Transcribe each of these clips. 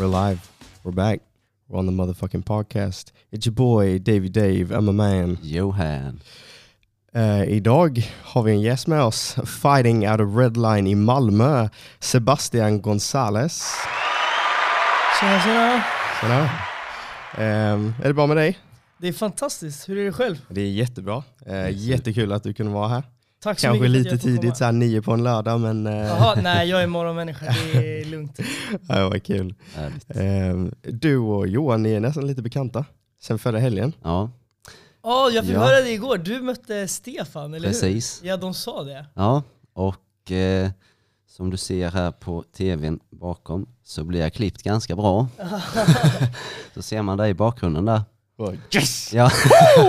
We're live. We're back. We're on the motherfucking podcast. It's your boy Davy Dave. I'm a man. Johan. Eh, idag har vi en gäst med oss. Fighting out of Red Line i Malmö. Sebastian Gonzales. Tjena tjena! Tjena. Ehm, är det bra med dig? Det är fantastiskt, hur är det själv? Det är jättebra. Eh, jättekul att du kunde vara här. Tack så Kanske mycket lite tidigt, så här nio på en lördag, men eh, Jaha, nej jag är morgonmänniska, det är lugnt. ja, var kul. Härligt. Ehm, du och Johan, ni är nästan lite bekanta sen förra helgen. Ja, Ja, jag fick Ja. höra det igår, du mötte Stefan, eller precis. hur? Ja, de sa det. Ja, och eh, som du ser här på tvn bakom så blir jag klippt ganska bra. så ser man dig i bakgrunden där. Yes! Ja,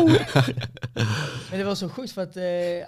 Men det var så sjukt för att eh,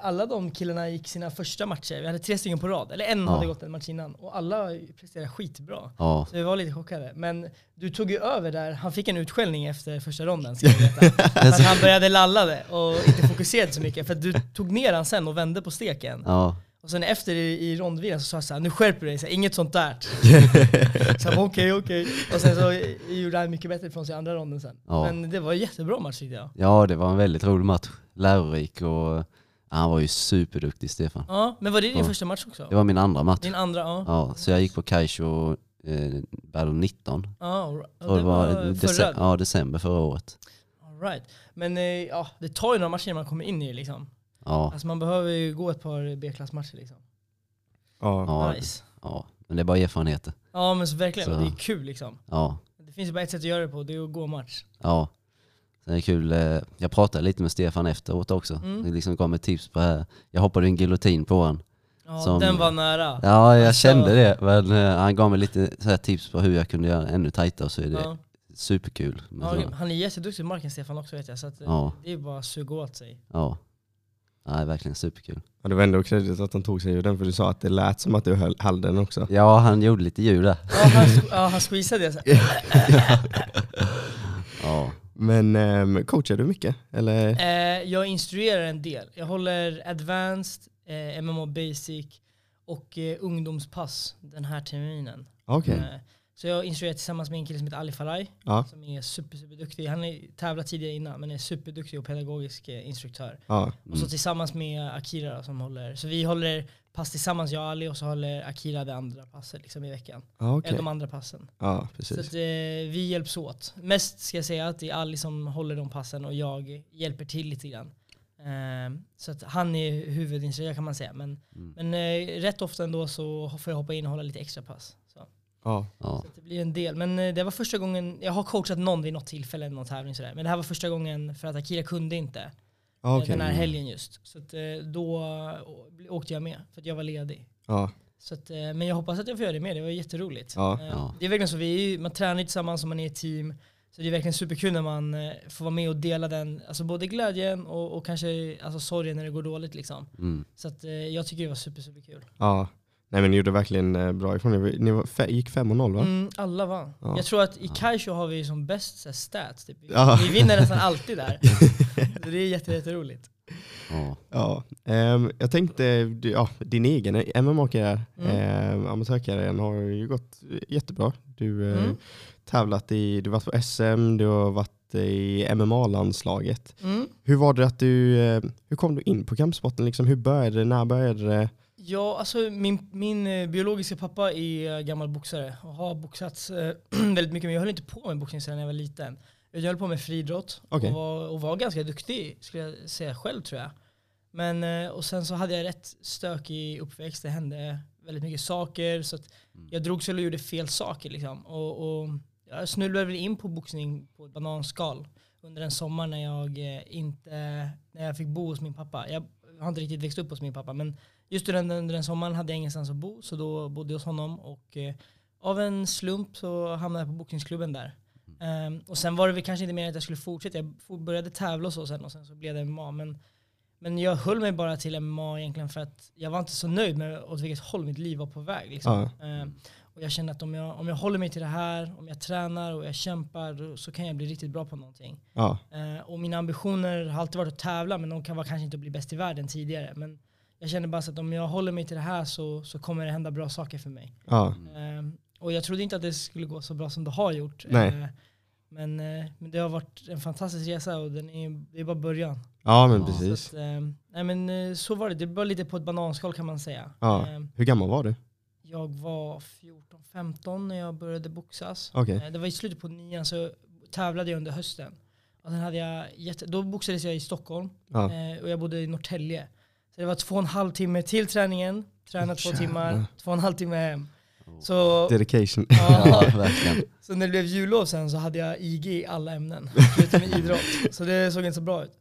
alla de killarna gick sina första matcher, vi hade tre stycken på rad, eller en Ja. hade gått en match innan, och alla presterade skitbra. ja, Så vi var lite chockade. Men du tog ju över där, han fick en utskällning efter första ronden ska jag veta. För att han började lallade och inte fokuserade så mycket. För att du tog ner han sen och vände på steken. ja, Och sen efter i, rondvilan så sa jag såhär, nu skärper du dig, så här, inget sånt där. så okej okej. Och sen så gjorde han mycket bättre ifrån sig i andra ronden sen. Ja. Men det var en jättebra match tyckte jag. ja, det var en väldigt rolig match. Lärorik och han var ju superduktig Stefan. Ja, men var det din Ja. första match också? Det var min andra match. Din andra, ja. Ja, så jag gick på Kaisho eh, Battle 19. Ja. Ja, Och det var dece- förra. ja, december förra året. All right. Men eh, ja, det tar ju några matcher innan man kommer in i liksom. Ja, Alltså man behöver ju gå ett par B-klassmatcher liksom. Ja. ja, nice. ja, men det är bara erfarenheter. Ja men så verkligen, Så. det är kul liksom. Ja, Det finns ju bara ett sätt att göra det på, det är att gå match. Ja. Sen är det kul, eh, jag pratade lite med Stefan efteråt också. Mm. Det liksom gav mig tips på det här. Jag hoppade en giljotin på honom. Ja, Som- den var nära. Ja, jag Alltså- kände det. Men eh, han gav mig lite så här tips på hur jag kunde göra ännu tajtare så är det Ja. superkul. Ja, han är jätteduktig i marken Stefan också vet jag, så att, Ja. det är bara att suga åt sig. Ja. Ja, det är verkligen superkul. Ja, det var ändå kredit att han tog sig ur den, för du sa att det lät som att du höll, höll den också. Ja, han gjorde lite ljud där. Ja, han, ja, han squeezade det. så. Ja, Men um, coachar du mycket? Eller? Eh, jag instruerar en del. Jag håller advanced, eh, MMA basic och eh, ungdomspass den här terminen. Okej. Så jag instruerar tillsammans med en kille som heter Ali Faraj. Ja. Som är super, super duktig. Han har tävlat tidigare innan men är superduktig och pedagogisk eh, instruktör. Ja. Och så tillsammans med Akira då, som håller, så vi håller pass tillsammans jag och Ali och så håller Akira det andra passet liksom i veckan. Ja, okej. Eller de andra passen. Ja, Så att, eh, vi hjälps åt. Mest ska jag säga att det är Ali som håller de passen och jag hjälper till lite grann. Eh, så att han är huvudinstruktör kan man säga. Men, Mm. men eh, rätt ofta ändå så får jag hoppa in och hålla lite extra pass. Så, Ja. så det blir en del. Men eh, det var första gången, jag har coachat någon vid något tillfälle, någon tävling sådär. Men det här var första gången för att Akira kunde inte. Eh, okej. Den här helgen just. Så att, eh, då åkte jag med för att jag var ledig. Ja. Så att, men jag hoppas att jag får göra det med, det var jätteroligt. Ja. Ja. Det är verkligen så, vi man tränar ju tillsammans och man är ett team. Så det är verkligen superkul när man får vara med och dela den, alltså både glädjen och, och kanske alltså sorgen när det går dåligt liksom. mm. Så att, jag tycker det var super, superkul. ja. Nej men ni gjorde verkligen eh, bra ifrån er. Ni var, fe- gick 5 och 0 va? Mm, alla vann. Ja. Jag tror att i Kaisho har vi som bäst så här, stats. Typ. Ja. Vi vinner nästan alltid där. så det är jätte, jätteroligt. ja, Ja. Ehm, jag tänkte, du- ja, din egen MMA-karriär, Mm. ehm, amatörkarriären har ju gått jättebra. Du har Mm. tävlat i, du har varit på SM, du har varit i MMA-landslaget. Mm. Hur var det att du, eh, hur kom du in på kampsporten? Liksom, hur började det? När började det? Ja, alltså min, min eh, biologiska pappa är eh, gammal boxare och har boxats eh, väldigt mycket. Men jag höll inte på med boxning sedan jag var liten. Jag höll på med friidrott Okej. och, var, och var ganska duktig, skulle jag säga själv tror jag. Men, och sen så hade jag rätt stökig uppväxt. Det hände väldigt mycket saker. Så att jag drogs och gjorde fel saker. Liksom. Och, och jag snubblade väl in på boxning på ett bananskal under en sommar när jag, inte, när jag fick bo hos min pappa. Jag har inte riktigt växt upp hos min pappa. Men just under den, sommaren hade jag ingenstans att bo. Så då bodde jag hos honom. Och eh, av en slump så hamnade jag på boxningsklubben där. Ehm, och sen var det väl kanske inte mer att jag skulle fortsätta. Jag började tävla och så sen och sen så blev det MMA. Men, men jag höll mig bara till MMA egentligen för att jag var inte så nöjd med åt vilket håll mitt liv var på väg. Liksom. Ehm, och jag kände att om jag, om jag håller mig till det här, om jag tränar och jag kämpar så kan jag bli riktigt bra på någonting. Ja, Eh, och mina ambitioner har alltid varit att tävla men de kan vara kanske inte att bli bäst i världen tidigare. Men jag känner bara att om jag håller mig till det här så, så kommer det hända bra saker för mig. ja, Ehm, och jag trodde inte att det skulle gå så bra som det har gjort. Nej. Eh, men, eh, men det har varit en fantastisk resa och den är, det är bara början. Ja men Ja, precis. Så, att, eh, nej, men, eh, så var det, det var lite på ett bananskal kan man säga. Ja. Hur gammal var du? jag var 14-15 när jag började boxas. Okej. Eh, Det var i slutet på nian så tävlade jag under hösten. Och sen hade jag jätte, då boxades jag i Stockholm Ja. och jag bodde i Norrtälje. Så det var två och en halv timme till träningen, träna två timmar, två och en halv timme hem. Så, Dedication. Ja, ja, verkligen. så när det blev jullov sen så hade jag IG i alla ämnen, förutom idrott. Så det såg inte så bra ut.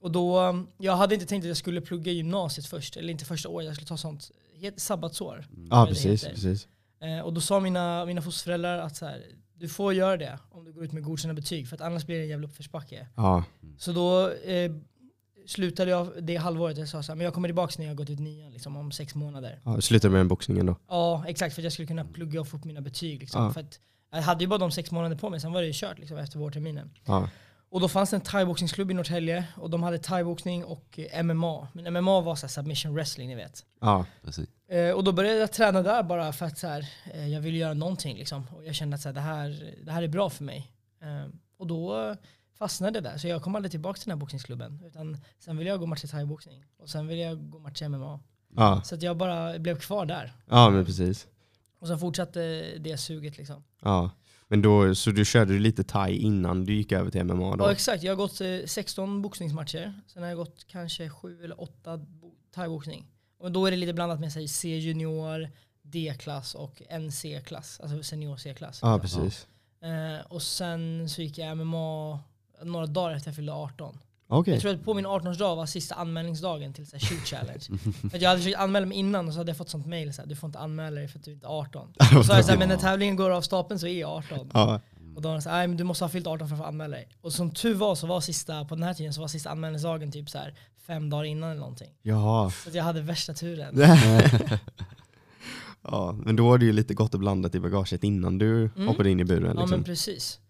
Och då, um, jag hade inte tänkt att jag skulle plugga gymnasiet först, eller inte första året, jag skulle ta sånt sabbatsår. Ja vad det precis, precis. Eh, och då sa mina, mina fosterföräldrar att så här, du får göra det om du går ut med godkända betyg för att annars blir det en jävla uppförsbacke. Ja. Så då eh, slutade jag det halvåret jag sa så här, men jag kommer tillbaka när jag har gått ut nian liksom, om sex månader. ja. Slutade med den boxningen då. Ja exakt för att jag skulle kunna plugga och få upp mina betyg. Liksom, Ja. för att jag hade ju bara de sex månader på mig, sen var det ju kört liksom, efter vårterminen. Ja. Och då fanns det en thaiboxningsklubb i Norrtälje och de hade thaiboxning och MMA. Men MMA var så här submission wrestling ni vet. Ja. Precis. Eh, och då började jag träna där bara för att så här, eh, jag ville göra någonting. Liksom. Och jag kände att så här, det, här, det här är bra för mig. Eh, och då fastnade där. Så jag kom aldrig tillbaka till den här boxningsklubben. Utan sen ville jag gå match till thaiboxning. Och sen ville jag gå match till MMA. Ja. Så jag bara blev kvar där. ja men precis. Och sen fortsatte det suget liksom. Ja. Men då, så du körde lite thai innan du gick över till MMA då? Ja exakt, jag har gått eh, 16 boxningsmatcher. Sen har jag gått kanske 7 eller 8 bo- thaiboxning. Och då är det lite blandat med sig C-junior, D-klass och NC-klass. Alltså senior C-klass. Ja precis. Eh, och sen så gick jag MMA några dagar efter jag fyllde 18. Okej. Jag tror att på min 18-årsdag var sista anmälningsdagen till så här, shoot challenge. för jag hade försökt anmäla mig innan och så hade jag fått sånt mail så här, du får inte anmäla dig för att du inte är 18. Och så jag så här, men när tävlingen går av stapeln så är jag 18. Ja. Och då var så här, men du måste ha fyllt 18 för att få anmäla dig. Och som tur var så var sista, på den här tiden så var sista anmälningsdagen typ så här fem dagar innan eller någonting. Jaha. Så jag hade värsta turen. ja, men då var det ju lite gott och blandat i bagaget innan du Mm. hoppade in i buren. Ja Liksom. men precis.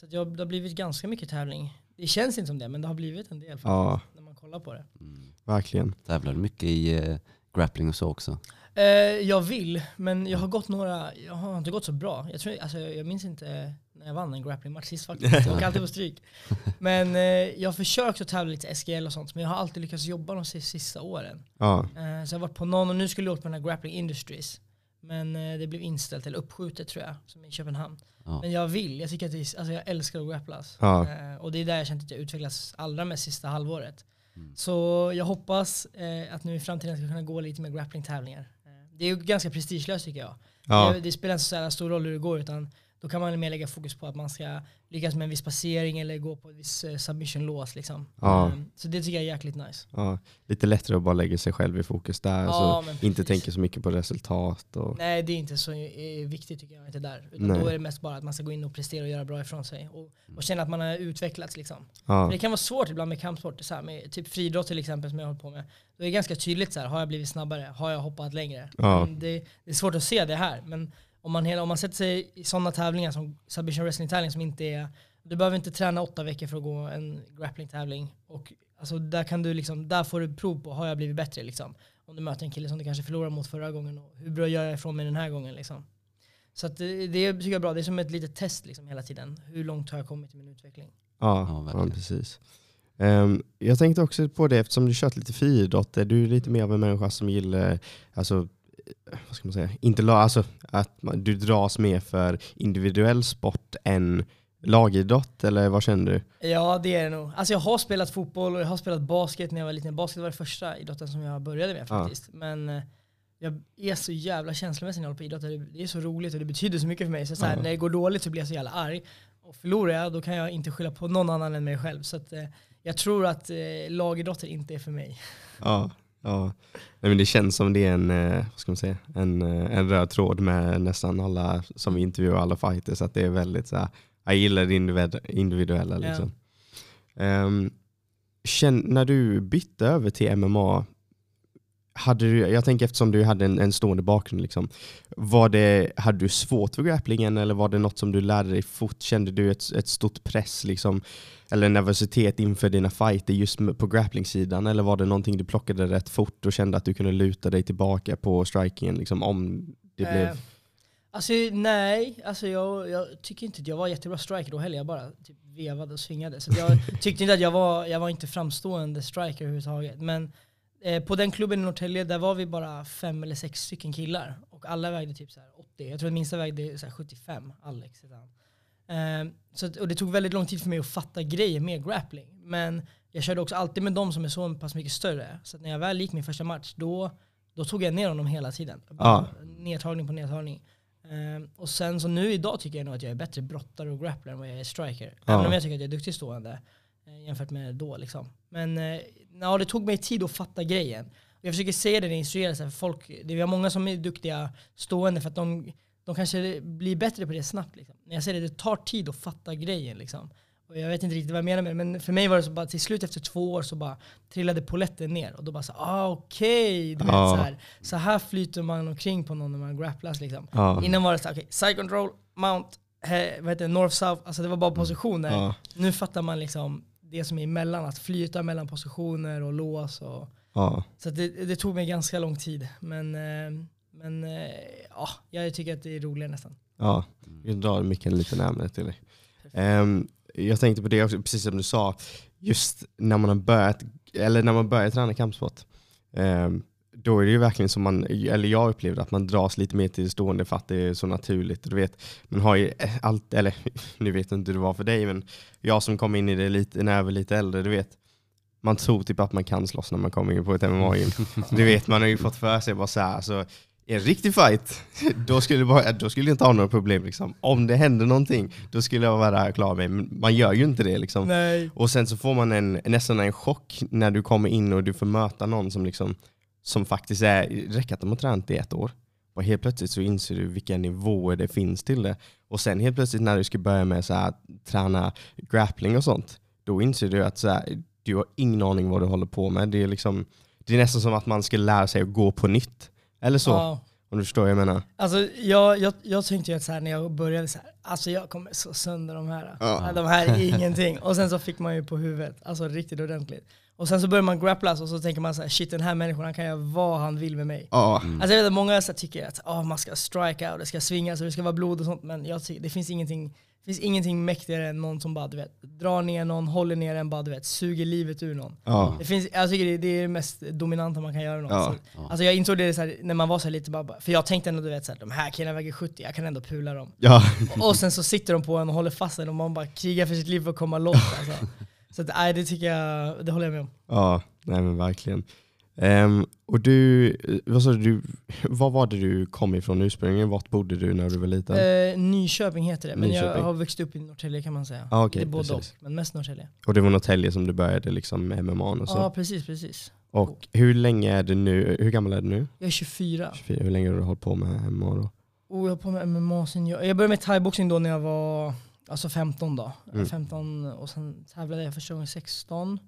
Så att jag, det har blivit ganska mycket tävling. Det känns inte som det men det har blivit en del faktiskt, Ja. när man kollar på det. Mm. Verkligen. Tävlar du mycket i eh, grappling och så också? Eh, jag vill, men jag har gått några, jag har inte gått så bra. Jag, tror, alltså, jag, jag minns inte när jag vann en grapplingmatch sist faktiskt. Jag åker alltid på stryk. Men eh, jag har försökt att tävla lite SGL och sånt, men jag har alltid lyckats jobba de sista, sista åren. Ja. Eh, så jag har varit på någon, och nu skulle jag åka på den här Grappling Industries. Men eh, det blev inställt, eller uppskjutet tror jag, som i Köpenhamn. Ja. Men jag vill, jag tycker att det är, alltså jag älskar att grapplas. Ja. Eh, och det är där jag känt att jag utvecklas allra mest sista halvåret. Mm. Så jag hoppas eh, att nu i framtiden ska kunna gå lite med grappling-tävlingar. Eh, det är ju ganska prestigelöst tycker jag. Ja. Det, det spelar inte så stor roll hur det går utan då kan man mer lägga fokus på att man ska lyckas med en viss passering eller gå på ett visst eh, submission-lås. Liksom. Ja. Eh, så det tycker jag är jäkligt nice. ja. Lite lättare att bara lägga sig själv i fokus där. Ja, så inte tänka så mycket på resultat. Och... Nej det är inte så eh, viktigt tycker jag inte där. Utan Nej. då är det mest bara att man ska gå in och prestera och göra bra ifrån sig. Och, och känna att man har utvecklats liksom. Ja. Det kan vara svårt ibland med kampsport, så här, med typ friidrott till exempel som jag har hållit på med. Då är det ganska tydligt så här, har jag blivit snabbare? Har jag hoppat längre? Ja. Det, det är svårt att se det här. Men om man, hela, om man sätter sig i sådana tävlingar som submission wrestling tävling som inte är, du behöver inte träna åtta veckor för att gå en grappling tävling. Och alltså, där, kan du liksom, där får du prov på, har jag blivit bättre liksom? Om du möter en kille som du kanske förlorade mot förra gången, och hur bra gör jag ifrån mig den här gången liksom? Så att det, det tycker jag är bra, det är som ett litet test liksom hela tiden. Hur långt har jag kommit i min utveckling? Ja, Ja, ja, verkligen. precis. Ehm, jag tänkte också på det, eftersom du kört lite friidrott, är du lite mer av en människa som gillar, alltså, vad ska man säga, inte alltså, att du dras mer för individuell sport än lagidrott, eller vad känner du? Ja det är det nog. Alltså jag har spelat fotboll och jag har spelat basket när jag var liten. Basket var det första idrotten som jag började med Ja. faktiskt. Men eh, jag är så jävla känslomässig när jag håller på idrott. Det är så roligt och det betyder så mycket för mig. Så, så här, Ja. när det går dåligt så blir jag så jävla arg. Och förlorar jag då kan jag inte skylla på någon annan än mig själv. Så att, eh, jag tror att eh, lagidrotter inte är för mig. Ja, ja. Nej, men det känns som det är en, eh, vad ska man säga, en, eh, en röd tråd med nästan alla som vi intervjuar, alla fighters, att det är väldigt så här, jag gillar det individ, individuella. Liksom. Ehm, känn, när du bytte över till MMA, hade du, jag tänker eftersom du hade en, en stående bakgrund, liksom, var det, hade du svårt för grapplingen eller var det något som du lärde dig fort? Kände du ett, ett stort press liksom, eller nervositet inför dina fighter just på grapplingsidan eller var det någonting du plockade rätt fort och kände att du kunde luta dig tillbaka på strikingen liksom, om det Eh, blev... Alltså nej, alltså jag, jag tycker inte att jag var jättebra striker då heller. Jag bara typ vevade och svingade. Så jag tyckte inte att jag var, jag var inte framstående striker överhuvudtaget. Men eh, på den klubben i Norrtälje, där var vi bara fem eller sex stycken killar. Och alla vägde typ så här 80. Jag tror att minsta vägde så här 75, Alex. Eh, så att, och det tog väldigt lång tid för mig att fatta grejer med grappling. Men jag körde också alltid med de som är så pass mycket större. Så när jag väl gick min första match, då, då tog jag ner honom hela tiden. Bara Nedtagning på nedtagning. Ehm, och sen så nu idag tycker jag nog att jag är bättre brottare och grappler än vad jag är striker. Ja. Även om jag tycker att jag är duktig stående eh, jämfört med då liksom. Men eh, ja, det tog mig tid att fatta grejen. Och jag försöker säga det när jag instruerar, så här, för folk, det är många som är duktiga stående för att de, de kanske blir bättre på det snabbt. Liksom. När jag säger det, det tar tid att fatta grejen. Liksom. Och jag vet inte riktigt vad jag menar med det, men för mig var det så bara till slut efter två år så bara trillade poletten ner och då bara så ah okej, vet, Ja. så, här, så här flyter man omkring på någon när man grapplas liksom. Ja. Innan var det så okej, side control, mount, he, vad heter det, north south, alltså det var bara positioner. Ja. Nu fattar man liksom det som är emellan, att flyta mellan positioner och lås och så att det, det tog mig ganska lång tid. Men, eh, men eh, ja, jag tycker att det är roligare nästan. Ja, jag drar micken lite närmare till dig. Ehm, jag tänkte på det också, precis som du sa, just när man har börjat, eller när man börjar träna kampsport, ehm, då är det ju verkligen som man, eller jag upplevde att man dras lite mer till det stående för att det är så naturligt. Du vet, man har ju eh, allt, eller nu vet jag inte hur det var för dig, men jag som kom in i det lite, när jag var lite äldre, du vet, man tror typ att man kan slåss när man kommer in på ett MMA-gym. Du vet, man har ju fått för sig bara så här, så i en riktig fight, då skulle, bara, då skulle jag inte ha några problem. Liksom. Om det händer någonting, då skulle jag vara klara mig. Men man gör ju inte det. Liksom. Nej. Och sen så får man en, nästan en chock när du kommer in och du får möta någon som, liksom, som faktiskt är, räcker att de har tränat i ett år. Och helt plötsligt så inser du vilka nivåer det finns till det. Och sen helt plötsligt när du ska börja med så här, träna grappling och sånt, då inser du att så här, du har ingen aning vad du håller på med. Det är, liksom, det är nästan som att man ska lära sig att gå på nytt. Eller så, Ja. om du förstår vad jag menar. Alltså, jag, jag, jag tänkte ju att så här, när jag började så här, alltså jag kommer så sönder de här. Ja. De här är ingenting. Och sen så fick man ju på huvudet, alltså riktigt ordentligt. Och sen så börjar man grapplas och så tänker man så här, shit den här människan han kan göra vad han vill med mig. Ja, Alltså jag vet att många så här, tycker att oh, man ska strika och det ska svingas och det ska vara blod och sånt. Men jag tycker, det finns ingenting, finns ingenting mäktigare än någon som bara du vet, drar ner någon, håller ner en, bara du vet, suger livet ur någon. ja. Det finns, jag tycker det, det är det mest dominanta man kan göra. Någon. Ja. Så, alltså jag insåg det så här, när man var så lite, bara, för jag tänkte ändå du vet, så här, de här killarna väger 70, jag kan ändå pula dem. ja. Och, och sen så sitter de på en och håller fast en och man bara krigar för sitt liv för att komma loss. Alltså. Så att, nej, det tycker jag, det håller jag med om. Ja, nej men verkligen. Ehm, och du, vad sa du, du, var det du kom ifrån ursprungligen? Vart bodde du när du var liten? Eh, Nyköping heter det, men jag Nyköping. har vuxit upp i Norrtälje kan man säga. Ah, okej, det är både och, men mest Norrtälje. Och det var Norrtälje som du började liksom med MMA och så? Ja, precis, precis. Och hur länge är du nu, hur gammal är du nu? Jag är 24 24, hur länge har du hållit på med MMA då? och jag har på med MMA sen jag, jag började med thaiboxning då när jag var alltså 15 då. Mm. 15 och sen tävlade jag första gången 16.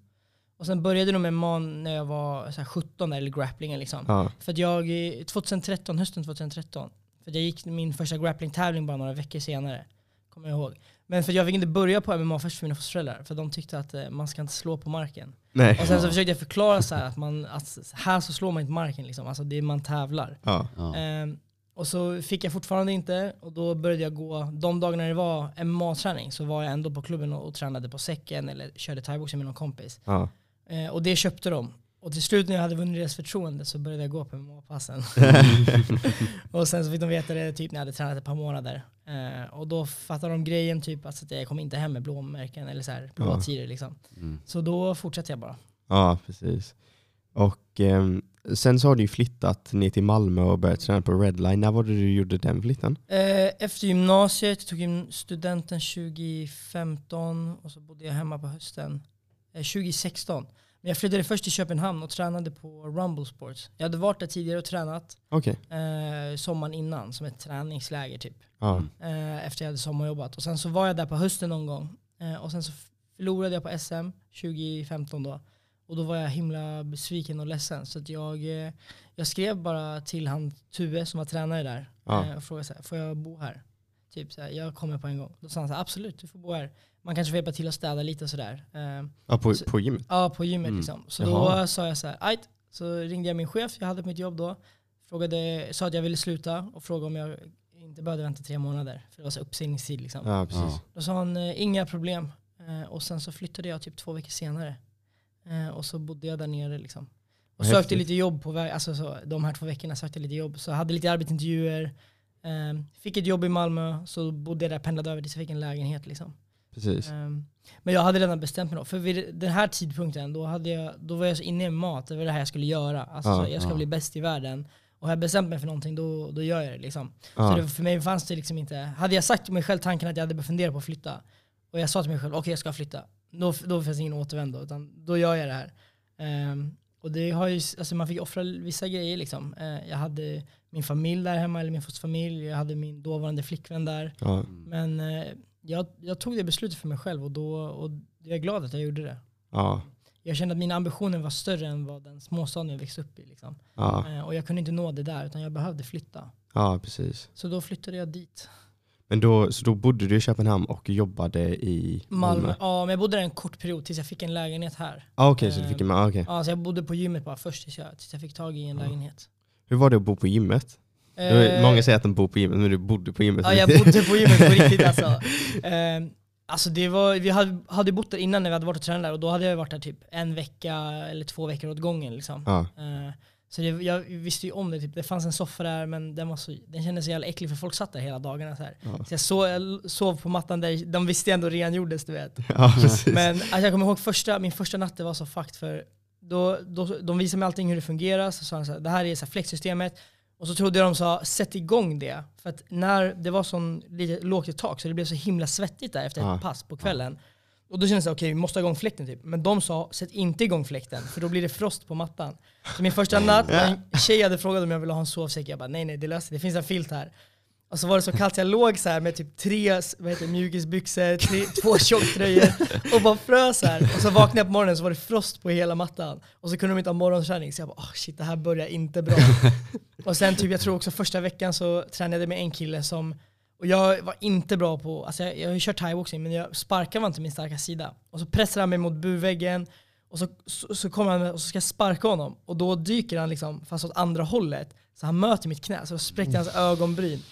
Och sen började nog med MMA när jag var så här 17 eller grapplingen liksom. Ja, För att jag, eh, 2013, hösten 2013, för att jag gick min första grappling-tävling bara några veckor senare. Kommer jag ihåg. Men för att jag fick inte börja på MMA först för mina föräldrar, för de tyckte att eh, man ska inte slå på marken. nej. Och sen så försökte jag förklara så här att, man, att här så slår man inte marken liksom, alltså det är man tävlar. Ja, Ja. Ehm, och så fick jag fortfarande inte, och då började jag gå, de dagarna det var MMA-träning så var jag ändå på klubben och, och tränade på säcken eller körde thaiboxning med någon kompis. ja. Eh, och det köpte de. Och till slut när jag hade vunnit deras förtroende så började jag gå på MMA-passen. och sen så fick de veta det typ när jag hade tränat ett par månader. Eh, och då fattade de grejen typ alltså att jag kom inte hem med blåmärken eller så här, blåa Ja. tider liksom. Mm. Så då fortsatte jag bara. ja, precis. Och ehm, sen så har du ju flyttat ner till Malmö och börjat träna på Redline. När var det du gjorde den flytten? Eh, efter gymnasiet, tog studenten 2015 och så bodde jag hemma på hösten eh, 2016. Men jag flyttade först till Köpenhamn och tränade på Rumble Sports. Jag hade varit där tidigare och tränat Okej. eh, sommaren innan som ett träningsläger typ. Ja. Eh, efter jag hade sommarjobbat. Och sen så var jag där på hösten någon gång. Eh, och sen så förlorade jag på SM 2015 då. Och då var jag himla besviken och ledsen. Så jag, eh, jag skrev bara till han Tue som var tränare där. Ja. Eh, och frågade så här, får jag bo här? Typ så här, jag kommer på en gång. Då sa han så här, absolut du får bo här. Man kanske får hjälpa till att städa lite och sådär. Eh, ja, på, Så- på gymmet? Ja, på gymmet Mm. liksom. Så Jaha. då sa jag så här, "Ajt." så ringde jag min chef, jag hade på mitt jobb då. Frågade, sa att jag ville sluta och frågade om jag inte behövde vänta tre månader. För det var så uppsägningstid liksom. Ja, precis. Ja. Då sa han, eh, inga problem. Eh, och sen så flyttade jag typ två veckor senare. Och så bodde jag där nere liksom. Och Vad sökte häftigt. lite jobb på väg, alltså så, de här två veckorna sökte jag lite jobb. Så jag hade lite arbetsintervjuer. Fick ett jobb i Malmö, så bodde jag där, pendlade över tills jag fick en lägenhet liksom. Precis. Ehm, men jag hade redan bestämt mig då. För vid den här tidpunkten, då, hade jag, då var jag så inne i mat. Det var det här jag skulle göra. Alltså, så jag ska ja. bli bäst i världen. Och har jag bestämt mig för någonting, då, då gör jag det. Liksom. Så Ja. det, för mig fanns det liksom inte... Hade jag sagt till mig själv tanken att jag hade börjat fundera på att flytta, och jag sa till mig själv okej jag ska flytta, då, då finns det ingen återvändo. Utan då gör jag det här. Ehm, och det har ju, alltså man fick offra vissa grejer. Liksom. Eh, jag hade min familj där hemma, eller min fosterfamilj. Jag hade min dåvarande flickvän där. Ja. Men eh, jag, jag tog det beslutet för mig själv och, då, och jag är glad att jag gjorde det. Ja. Jag kände att mina ambitioner var större än vad den småstaden jag växte upp i. Liksom. Ja. Eh, och jag kunde inte nå det där utan jag behövde flytta. ja, precis. Så då flyttade jag dit. Men då, så då bodde du i Köpenhamn och jobbade i Malmö. Malmö? Ja, men jag bodde där en kort period tills jag fick en lägenhet här. Ah, Okej, så du Eh, fick en, ah, okej. Ja, så jag bodde på gymmet bara först tills jag, tills jag fick tag i en Ja. lägenhet. Hur var det att bo på gymmet? Eh, Många säger att de bor på gymmet, men du bodde på gymmet. Ja, jag bodde på gymmet på riktigt alltså. Eh, alltså det var, vi hade, hade bott där innan när vi hade varit och tränat där och då hade jag varit där typ en vecka eller två veckor åt gången. Liksom. Ja, Eh, så det, jag visste ju om det, typ. det fanns en soffa där men den, var så, den kändes så jävla äcklig för folk satt där hela dagarna. Så, ja. så jag, sov, jag sov på mattan där, de visste ändå rengjordes du vet. ja. Men alltså, jag kommer ihåg första, min första natt det var så fucked för då, då, de visade mig allting hur det fungerar, så sa de så här, det här är så här flexsystemet. Och så trodde jag de sa sätt igång det. För att när det var sån lite lågt i tak så det blev så himla svettigt där efter ett Ja. pass på kvällen. Och då kändes det okej vi måste ha igång fläkten typ. Men de sa sätt inte igång fläkten för då blir det frost på mattan. Så min första natt, en tjej hade frågat om jag ville ha en sovsäck. Jag bara nej nej det löser det finns en filt här. Och så var det så kallt så jag låg så här med typ tre vad heter, mjukisbyxor, tre, två tjocktröjor och bara frös här. Och så vaknade jag på morgonen så var det frost på hela mattan. Och så kunde de inte ha morgonträning så jag bara oh, shit det här börjar inte bra. och sen typ jag tror också första veckan så tränade jag med en kille som och jag var inte bra på, alltså jag, jag har ju kört thaiboxning men jag, sparkar var inte min starka sida. Och så pressade han mig mot buväggen och så, så, så kommer han och så ska jag sparka honom och då dyker han liksom fast åt andra hållet. Så han möter mitt knä, så spräckte hans ögonbryn.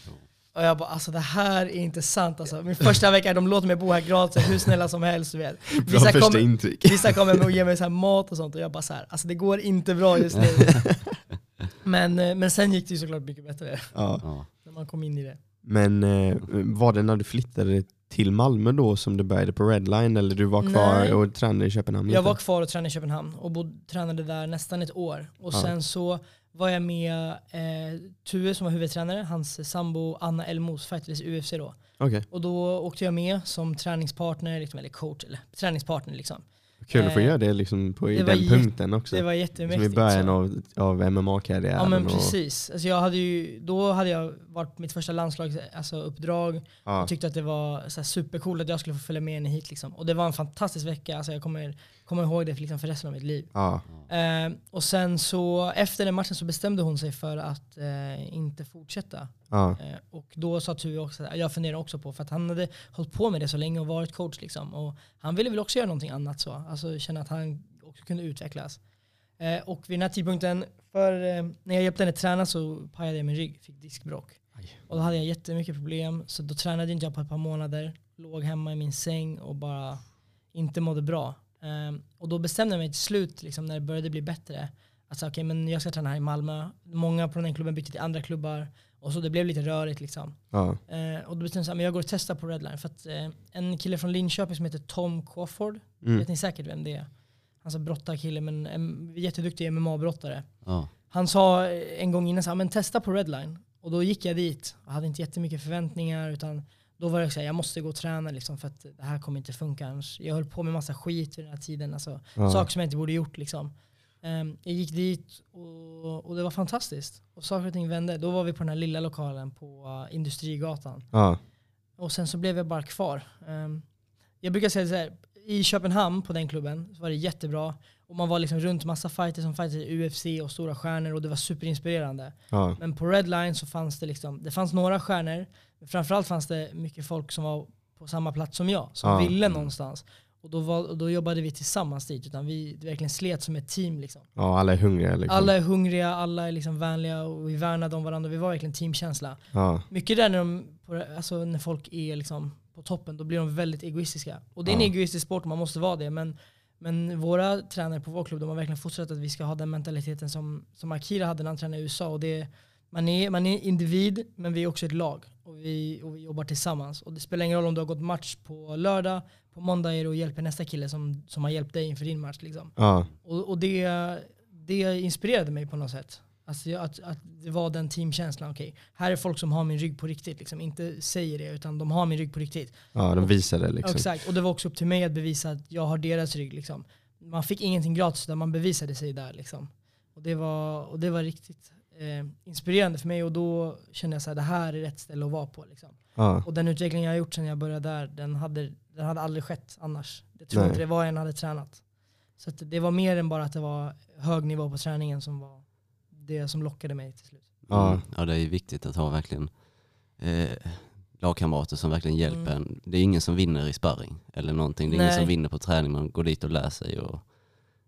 Och jag bara alltså det här är inte sant alltså. Min första vecka, de låter mig bo här gratis, hur snälla som helst du vet. Bra Vissa första intryck. vissa kommer och ger mig så här mat och sånt och jag bara så här, alltså det går inte bra just nu. Men, eh, men sen gick det ju såklart mycket bättre Ja. Ja. när man kom in i det. Men eh, var det när du flyttade till Malmö då som du började på Redline eller du var kvar Nej. och tränade i Köpenhamn? Jag lite? var kvar och tränade i Köpenhamn och bod, tränade där nästan ett år. Och Ja. sen så var jag med eh, Tue som var huvudtränare, hans sambo Anna Elmos fightades i UFC då. Okej, Och då åkte jag med som träningspartner, liksom, eller coach, eller träningspartner liksom. Kul att få Eh, göra det liksom på, i det var den punkten också. Det var som i jättemäktigt. början av, av MMA-karriären. Ja men och- precis. Alltså jag hade ju, då hade jag varit mitt första landslagsuppdrag alltså uppdrag. Ja. Jag tyckte att det var så här supercoolt att jag skulle få följa med henne hit. Liksom. Och det var en fantastisk vecka. Alltså jag kommer, kommer ihåg det för, liksom, för resten av mitt liv. Ja. Eh, och sen så efter den matchen så bestämde hon sig för att eh, inte fortsätta. Ja. Eh, och då sa Tue också, jag funderar också på, för att han hade hållit på med det så länge och varit coach liksom. Och han ville väl också göra någonting annat så. Alltså känna att han också kunde utvecklas. Eh, och vid den här tidpunkten, för eh, när jag hjälpte henne träna så pajade jag min rygg, fick diskbråck. Och då hade jag jättemycket problem, så då tränade inte jag på ett par månader. Låg hemma i min säng och bara inte mådde bra. Eh, och då bestämde jag mig till slut, liksom, när det började bli bättre, att säga, okay, men jag ska träna här i Malmö. Många på den klubben bytte till andra klubbar. Och så det blev lite rörigt liksom. Ja. Eh, och då bestämde jag mig jag går och testar på Redline. För att eh, en kille från Linköping som heter Tom Crawford, Mm. vet ni säkert vem det är? Han är brottarkille men en jätteduktig MMA-brottare. Ja. Han sa eh, en gång innan så här, men testa på Redline. Och då gick jag dit och hade inte jättemycket förväntningar utan då var det så här, jag måste gå och träna liksom för att det här kommer inte funka annars. Jag höll på med massa skit vid den här tiden, alltså Ja. saker som jag inte borde gjort liksom. Ehm, jag gick dit och, och det var fantastiskt. Och saker och ting vände. Då var vi på den här lilla lokalen på uh, Industrigatan. Ja. Och sen så blev jag bara kvar. Ehm, jag brukar säga så här, i Köpenhamn på den klubben så var det jättebra. Och man var liksom runt massa fighters som fightade i UFC och stora stjärnor och det var superinspirerande. Ja. Men på Redline så fanns det liksom, det fanns några stjärnor, men framförallt fanns det mycket folk som var på samma plats som jag, som Ja. ville någonstans. Och då, var, då jobbade vi tillsammans dit, utan vi verkligen slet som ett team. Liksom. Ja, alla är hungriga liksom. Alla är hungriga, alla är liksom vänliga och vi värnade om varandra. Vi var verkligen teamkänsla. Ja, Mycket där när, de, alltså när folk är liksom på toppen, då blir de väldigt egoistiska. Och det är en Ja. egoistisk sport och man måste vara det. Men, men våra tränare på vår klubb de har verkligen fortsatt att vi ska ha den mentaliteten som, som Akira hade när han tränade i USA. Och det, man, är, man är individ, men vi är också ett lag. Och vi, och vi jobbar tillsammans. Och det spelar ingen roll om du har gått match på lördag, på måndag är det och hjälper nästa kille som, som har hjälpt dig inför din match. Liksom. ja, Och, och det, det inspirerade mig på något sätt. Alltså att, att det var den teamkänslan. Okej, här är folk som har min rygg på riktigt. Liksom. Inte säger det, utan de har min rygg på riktigt. ja de visar det liksom. Exakt. Och det var också upp till mig att bevisa att jag har deras rygg. Liksom. Man fick ingenting gratis, utan man bevisade sig där. Liksom. Och, det var, och det var riktigt eh, inspirerande för mig. Och då kände jag att det här är rätt ställe att vara på. Liksom. Ja, Och den utveckling jag har gjort sedan jag började där, den hade, den hade aldrig skett annars. Jag tror Nej. inte det var jag hade tränat. Så att det var mer än bara att det var hög nivå på träningen som var det som lockade mig till slut. Ja. Mm. ja, det är viktigt att ha verkligen eh, lagkamrater som verkligen hjälper Mm. en. Det är ingen som vinner i sparring eller någonting. Det är ingen Nej. som vinner på träning. Man går dit och lär sig och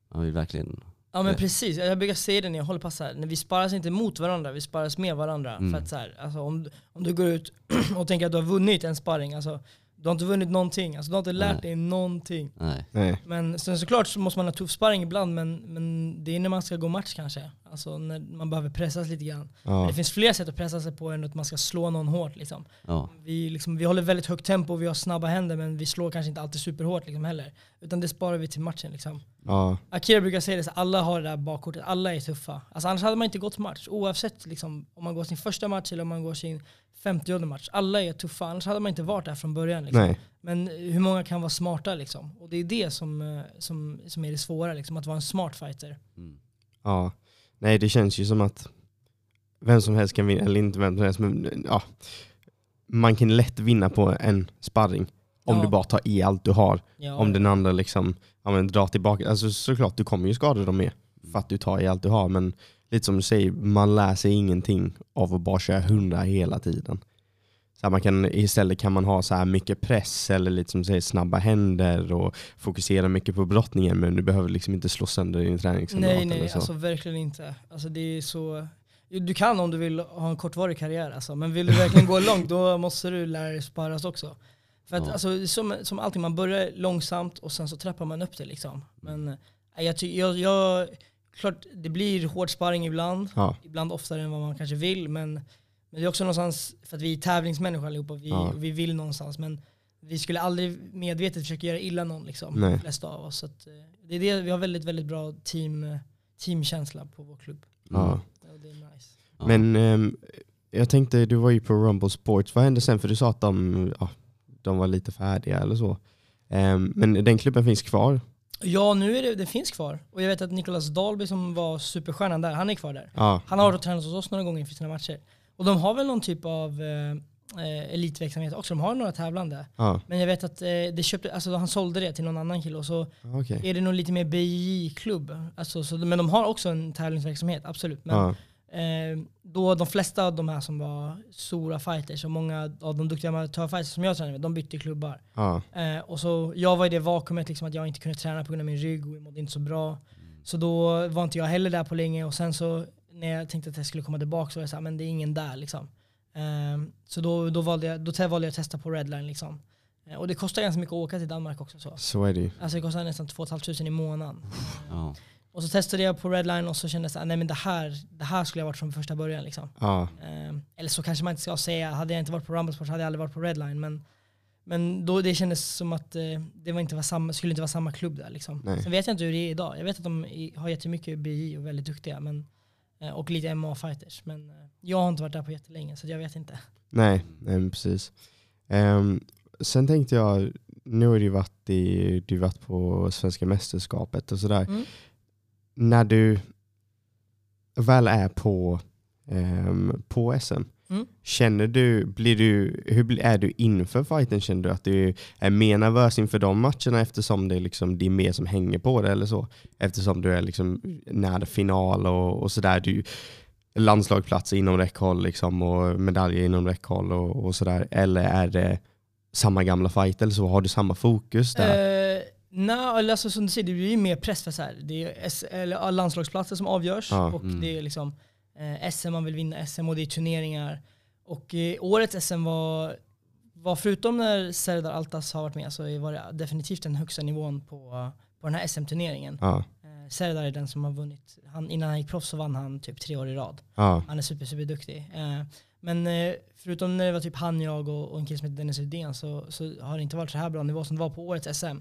man vill verkligen... Ja men precis, jag brukar säga det när jag håller på så här. När vi sparas inte mot varandra, vi sparas med varandra. Mm. För att så här, alltså, om, du- om du går ut och tänker att du har vunnit en sparring, alltså, du har inte vunnit någonting. Alltså, du har inte lärt Nej. dig någonting. Nej. nej. Men sen såklart så måste man ha tuff sparring ibland, men, men det är när man ska gå match kanske. Alltså när man behöver pressas lite grann. Ja, Det finns fler sätt att pressa sig på än att man ska slå någon hårt. Liksom. Ja. Vi, liksom, vi håller väldigt högt tempo, vi har snabba händer men vi slår kanske inte alltid superhårt liksom, heller. Utan det sparar vi till matchen. Liksom. ja, Akira brukar säga det, så alla har det där bakkortet, alla är tuffa. Alltså, annars hade man inte gått match, oavsett liksom, om man går sin första match eller om man går sin 50 match. Alla är tuffa, annars hade man inte varit där från början. Liksom. nej. Men hur många kan vara smarta? Liksom? Och det är det som, eh, som, som är det svåra, liksom, att vara en smart fighter. Mm. Ja. Nej, det känns ju som att vem som helst kan vinna, eller inte vem som helst, men ja. Man kan lätt vinna på en sparring om Ja. du bara tar i allt du har. Ja, Om den andra liksom, ja, men drar tillbaka. Alltså såklart, du kommer ju skada dem med för att du tar i allt du har. Men lite som du säger, man lär sig ingenting av att bara köra hundra hela tiden. Så här, man kan, istället kan man ha så här mycket press eller lite som du säger, snabba händer och fokusera mycket på brottningen men du behöver liksom inte slå sönder din träningsapparat Nej, eller nej, så. alltså verkligen inte. Alltså, det är så... Du kan om du vill ha en kortvarig karriär, alltså. men vill du verkligen gå långt då måste du lära dig sparas också. För att, Ja. alltså, som, som allting, man börjar långsamt och sen så trappar man upp det. Liksom. Men eh, jag, ty- jag, jag, klart, det blir hård sparring ibland, Ja, ibland oftare än vad man kanske vill. Men, men det är också någonstans, för att vi är tävlingsmänniskor allihopa, vi, Ja. vi vill någonstans. Men vi skulle aldrig medvetet försöka göra illa någon, liksom, Nej. de flesta av oss. Så att, eh, det är det, vi har väldigt, väldigt bra team, eh, teamkänsla på vår klubb. ja. Och det är nice. Men ehm, jag tänkte, du var ju på Rumble Sports, vad hände sen? För du sa att de, ja, de var lite färdiga eller så. Ehm, men den klubben finns kvar? Ja, nu är det, det finns kvar. Och jag vet att Nicolas Dahlby som var superstjärnan där, han är kvar där. Ja, Han har varit och tränat hos oss några gånger inför sina matcher. Och de har väl någon typ av eh, eh, elitverksamhet också. De har några tävlande. ja. Men jag vet att eh, det köpte, alltså, han sålde det till någon annan kille och så ja okej. är det nog lite mer BJ-klubb. Alltså, så, men de har också en tävlingsverksamhet, absolut. Men Ja, då de flesta av de här som var stora fighters och många av de duktiga amatörfighters som jag tränade med, de bytte klubbar. ja, Eh, och så, jag var i det vakuumet liksom, att jag inte kunde träna på grund av min rygg och jag mådde inte så bra. Så då var inte jag heller där på länge och sen så när jag tänkte att jag skulle komma tillbaka så var jag såhär, men det är ingen där liksom. Eh, så då, då, valde jag, då valde jag att testa på Redline liksom. Eh, och det kostar ganska mycket att åka till Danmark också. Så. så är det ju. Alltså det kostar nästan 2 500 i månaden. Ja. Och så testade jag på Redline och så kände jag nej men det här, det här skulle jag varit från första början liksom. Ja, Eh, eller så kanske man inte ska säga, hade jag inte varit på Rumblesport hade jag aldrig varit på Redline. Men, men då det kändes som att eh, det var inte var samma, skulle inte vara samma klubb där. Liksom. Nej. Sen vet jag inte hur det är idag. Jag vet att de i- har jättemycket BI och väldigt duktiga. Men, eh, och lite MMA-fighters. Men eh, jag har inte varit där på jättelänge så jag vet inte. nej, nej precis. Ehm, sen tänkte jag, nu har du varit, i, du varit på svenska mästerskapet och sådär. Mm. När du väl är på, ehm, på SM, Mm. känner du, blir du, hur är du inför fighten? Känner du att du är mer nervös inför de matcherna eftersom det, är liksom, det är mer som hänger på det eller så? Eftersom du är liksom nära final och, och sådär. Du landslagsplatser inom räckhåll liksom, och medaljer inom räckhåll och, och sådär. Eller är det samma gamla fight eller så? Har du samma fokus där? Eh, Nej, alltså, som du säger, det blir ju mer press för så här. Det är landslagsplatser som avgörs Ja. och Mm. det är liksom eh, SM man vill vinna SM och det är turneringar. Och eh, årets SM var, var förutom när Serdar Altas har varit med så var det definitivt den högsta nivån på, på den här SM-turneringen. Ja, Eh, Serdar är den som har vunnit, han, innan han gick proffs så vann han typ tre år i rad. ja, Han är super, super duktig. Eh, men eh, förutom när det var typ han, jag och, och en kille som heter Dennis Rydén så, så har det inte varit så här bra nivå som det var på årets SM.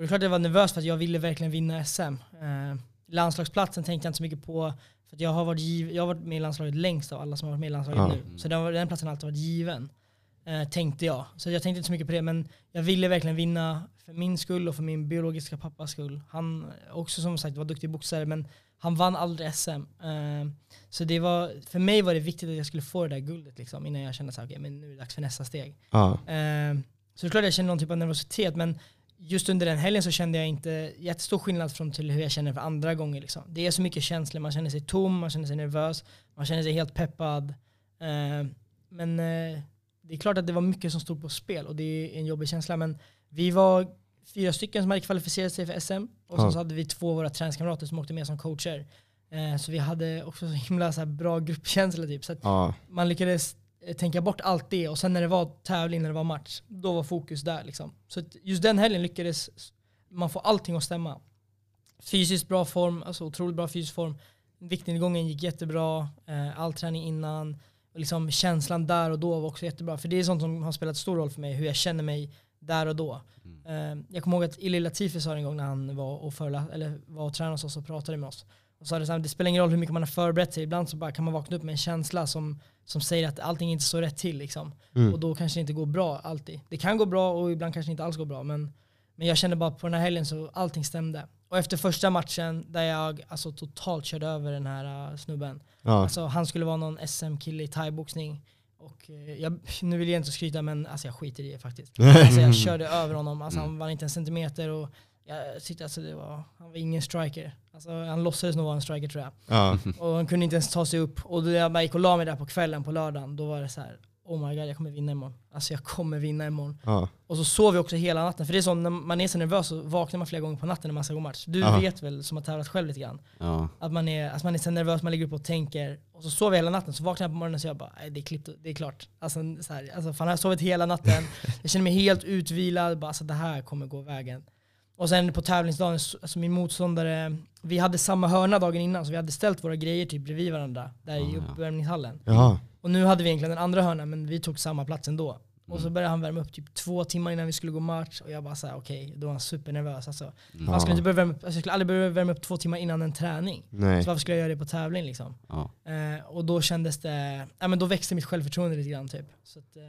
Det är klart att jag var nervös för att jag ville verkligen vinna SM. Eh, landslagsplatsen tänkte jag inte så mycket på. För jag, har varit giv, jag har varit med i landslaget längst av alla som har varit med i landslaget Ja. nu. Så den, den platsen har alltid varit given. Eh, tänkte jag. Så jag tänkte inte så mycket på det. Men jag ville verkligen vinna för min skull och för min biologiska pappas skull. Han också som sagt var duktig boxare men han vann aldrig SM. Eh, så det var, för mig var det viktigt att jag skulle få det där guldet liksom, innan jag kände att okay, men nu är det dags för nästa steg. ja, Eh, så det är klart jag kände någon typ av nervositet men just under den helgen så kände jag inte jättestor skillnad från till hur jag känner för andra gånger. Liksom. Det är så mycket känslor, man känner sig tom, man känner sig nervös, man känner sig helt peppad. Eh, men eh, det är klart att det var mycket som stod på spel och det är en jobbig känsla. Men vi var fyra stycken som hade kvalificerat sig för SM och Ja. så hade vi två av våra träningskamrater som åkte med som coacher. Eh, så vi hade också så himla så bra gruppkänsla typ. Så ja, man lyckades tänka bort allt det och sen när det var tävling, när det var match, då var fokus där. Liksom. Så just den helgen lyckades man få allting att stämma. Fysiskt bra form, alltså otroligt bra fysisk form. Viktnedgången gick jättebra, eh, all träning innan. Och liksom känslan där och då var också jättebra. För det är sånt som har spelat stor roll för mig, hur jag känner mig där och då. Eh, jag kommer ihåg att Illy Latifi sa en gång när han var och, förla, eller var och tränade hos oss och pratade med oss. Och sa det, så här, det spelar ingen roll hur mycket man har förberett sig, ibland så bara kan man vakna upp med en känsla som, som säger att allting inte står rätt till. Liksom. Mm. Och då kanske det inte går bra alltid. Det kan gå bra och ibland kanske det inte alls går bra. Men, men jag kände bara på den här helgen så allting stämde. Och efter första matchen där jag alltså, totalt körde över den här uh, snubben. ja, Alltså, han skulle vara någon SM-kille i thaiboxning. Och eh, jag, nu vill jag inte skryta men alltså, jag skiter i det faktiskt. Alltså, jag körde över honom, alltså, han vann inte en centimeter. Och jag tyckte alltså, det var, han var ingen striker. Alltså, han låtsades nog vara en striker tror jag. ja, Och han kunde inte ens ta sig upp. Och då jag bara gick och la mig där på kvällen på lördagen, då var det så här: oh my god jag kommer vinna imorgon. Alltså jag kommer vinna imorgon. ja, Och så sov jag också hela natten. För det är så, när man är så nervös så vaknar man flera gånger på natten när man ska gå match. Du Ja. vet väl, som har tävlat själv lite grann, Ja. att man är, att man är så nervös, man ligger upp och tänker. Och så sover jag hela natten, så vaknar jag på morgonen och så jag bara, det är klippt, det är klart. Alltså, så här, alltså fan jag har sovit hela natten, jag känner mig helt utvilad, bara alltså det här kommer gå vägen. Och sen på tävlingsdagen, alltså min motståndare, vi hade samma hörna dagen innan, så vi hade ställt våra grejer typ bredvid varandra, där i Ah, uppvärmningshallen. ja, Och nu hade vi egentligen den andra hörnan, men vi tog samma plats ändå. Och Mm. så började han värma upp typ två timmar innan vi skulle gå match och jag bara såhär okej, då var han supernervös alltså. Mm. Han skulle inte börja värma upp, alltså jag skulle aldrig börja värma upp två timmar innan en träning. nej, Så varför skulle jag göra det på tävling liksom? Ja. Eh, och då kändes det, ja men då växte mitt självförtroende lite grann typ. Så att, eh,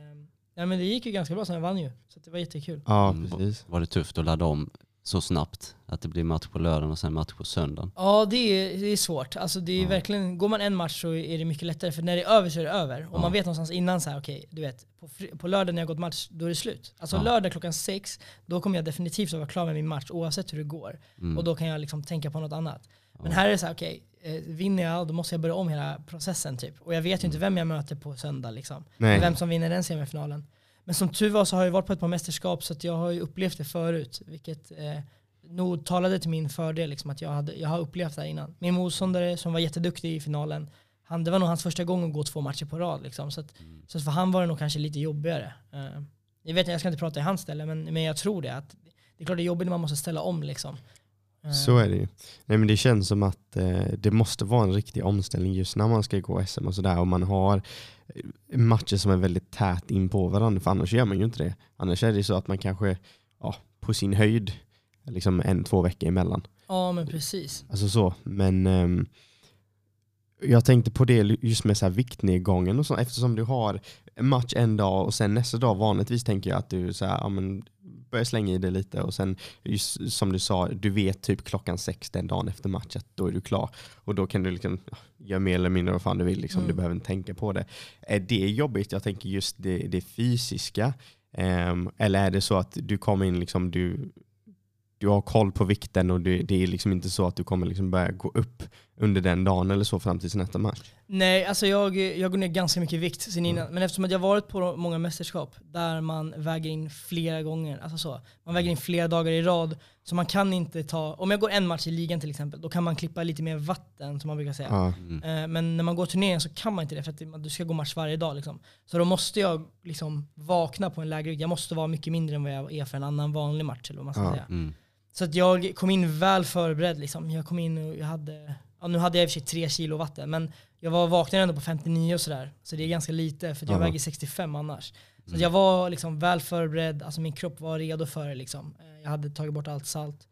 ja men det gick ju ganska bra, så jag vann ju. Så att det var jättekul. ja, Mm, precis. Var det tufft att ladda om så snabbt? Att det blir match på lördagen och sen match på söndagen? Ja det är, det är svårt. Alltså det är Ja. verkligen, går man en match så är det mycket lättare för när det är över så är det över. Och Ja. man vet någonstans innan så här, okej, du vet, på, på lördag när jag gått match, då är det slut. Alltså Ja. lördag klockan sex, då kommer jag definitivt att vara klar med min match oavsett hur det går. Mm. Och då kan jag liksom tänka på något annat. Men här är det så här, okej, eh, vinner jag då måste jag börja om hela processen typ. Och jag vet ju inte vem jag möter på söndag liksom. Vem som vinner den semifinalen. Men som tur var så har jag varit på ett par mästerskap så jag har ju upplevt det förut. Vilket eh, nog talade till min fördel liksom, att jag, hade, jag har upplevt det här innan. Min motståndare som var jätteduktig i finalen, han, det var nog hans första gång att gå två matcher på rad. Liksom, så, att, så för han var det nog kanske lite jobbigare. Eh, jag, vet, jag ska inte prata i hans ställe men, men jag tror det. Att det är klart det är jobbigt när man måste ställa om. Liksom. Eh, Så är det ju. Nej, men det känns som att eh, det måste vara en riktig omställning just när man ska gå SM och sådär. Och man har eh, matcher som är väldigt tät in på varandra, för annars gör man ju inte det. Annars är det så att man kanske ja, på sin höjd liksom en, två veckor emellan. Ja men precis. Alltså så. Men ehm, jag tänkte på det just med så här viktnedgången och så, eftersom du har match en dag och sen nästa dag vanligtvis tänker jag att du så här, ja, men, börjar slänga i det lite och sen just, som du sa, du vet typ klockan sex den dagen efter match att då är du klar. Och då kan du liksom göra mer eller mindre vad fan du vill, liksom. du Mm. behöver inte tänka på det. Är det jobbigt? Jag tänker just det, det fysiska. Ehm, eller är det så att du kommer in, liksom, du, du har koll på vikten och det, det är liksom inte så att du kommer liksom börja gå upp under den dagen eller så fram till nästa match? Nej, alltså jag, jag går ner ganska mycket vikt sen innan. Men eftersom att jag varit på många mästerskap där man väger in flera gånger, alltså så. Man väger in flera dagar i rad. Så man kan inte ta, om jag går en match i ligan till exempel, då kan man klippa lite mer vatten som man brukar säga. Ja. Eh, Men när man går turneringen så kan man inte det för att du ska gå match varje dag. Liksom. Så då måste jag liksom vakna på en lägre vikt. Jag måste vara mycket mindre än vad jag är för en annan vanlig match. Eller vad man ska Ja. säga. Mm. Så att jag kom in väl förberedd. Liksom. Jag kom in och jag hade, ja, nu hade jag i och för sig tre kilo vatten, men jag var vaknade ändå på 59 och sådär. Så det är ganska lite, för jag Ja. väger 65 annars. Så att jag var liksom väl förberedd, alltså min kropp var redo för det. Liksom. Eh, Jag hade tagit bort allt salt.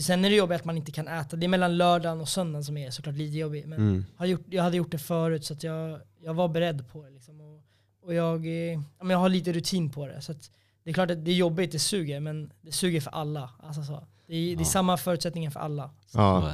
Sen är det jobbigt att man inte kan äta. Det är mellan lördagen och söndagen som är såklart lite jobbigt. Men Mm. har gjort, jag hade gjort det förut så att jag, jag var beredd på det. Liksom. Och, och jag, eh, ja, men jag har lite rutin på det. Så att det är klart att det är jobbigt, det suger, men det suger för alla. Alltså så. Det, är, det är Ja. samma förutsättningar för alla. Så Ja.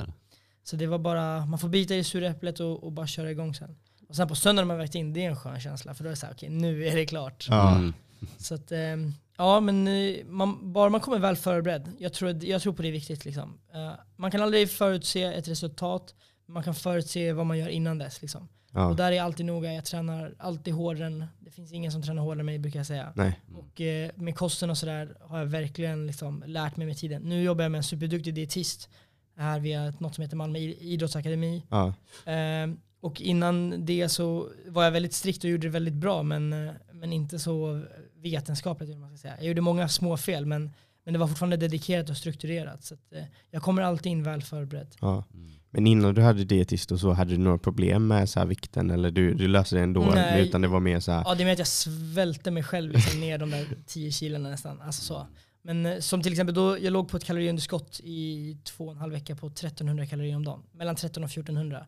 Så det var bara, man får bita i det sura äpplet och, och bara köra igång sen. Och sen på söndag när man vägt in, det är en skön känsla. För då är det såhär, okej nu är det klart. Ja. Mm. Så att, ehm, ja men eh, man, bara man kommer väl förberedd. Jag tror, att- jag tror på det är viktigt. Liksom. Eh, man kan aldrig förutse ett resultat, man kan förutse vad man gör innan dess. Liksom. Och Ja. där är jag alltid noga, jag tränar alltid hårdare än, det finns ingen som tränar hårdare än mig brukar jag säga. Nej. Och eh, med kosten och sådär har jag verkligen liksom lärt mig med tiden. Nu jobbar jag med en superduktig dietist här via något som heter Malmö Id- idrottsakademi. Ja. Eh, och innan det så var jag väldigt strikt och gjorde det väldigt bra men, eh, men inte så vetenskapligt. Man ska säga. Jag gjorde många små fel men, men det var fortfarande dedikerat och strukturerat. Så att, eh, jag kommer alltid in väl förberedd. Ja. Men innan du hade dietist och så, hade du några problem med så vikten eller du, du löste det ändå? Nej. Utan det var mer så här, Ja, det är med att jag svälte mig själv liksom ner de där 10 kilona nästan. Alltså så. Men eh, som till exempel då, jag låg på ett kaloriunderskott i två och en halv vecka på 1300 kalorier om dagen. Mellan 13 och 1400.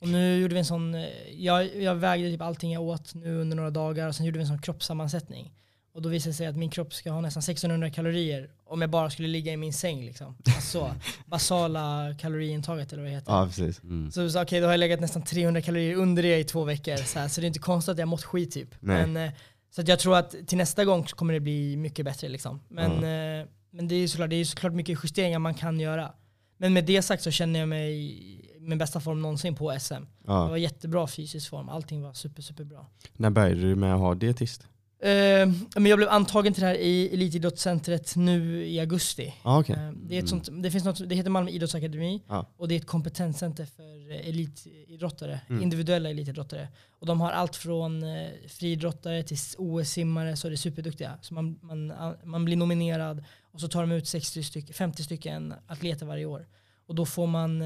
Och nu gjorde vi en sån, eh, jag, jag vägde typ allting jag åt nu under några dagar och sen gjorde vi en sån kroppssammansättning. Och då visade det sig att min kropp ska ha nästan 1600 kalorier om jag bara skulle ligga i min säng. Liksom. Alltså basala kaloriintaget eller vad det heter. ja precis. Mm. Så, så okej, då har jag legat nästan 300 kalorier under det i två veckor. Så, här, så det är inte konstigt att jag mått skit typ. Nej. Men, eh, så jag tror att till nästa gång kommer det bli mycket bättre. Liksom. Men, eh, men det är såklart, det är såklart mycket justeringar man kan göra. Men med det sagt så känner jag mig i min bästa form någonsin på SM. Det Ja. var jättebra fysisk form, allting var super, super bra. När började du med att ha dietist? Eh, men jag blev antagen till det här i Elitidrottscentret nu i augusti. Ja okej. Eh, Det, är ett sånt, det, finns något, det heter Malmö idrottsakademi Ja. och det är ett kompetenscenter för eh, elitidrottare, Mm. individuella elitidrottare. Och de har allt från eh, friidrottare till OS-simmare så är det superduktiga. Så man, man, man blir nominerad och så tar de ut 60 styck, 50 stycken atleter varje år. Och då får man,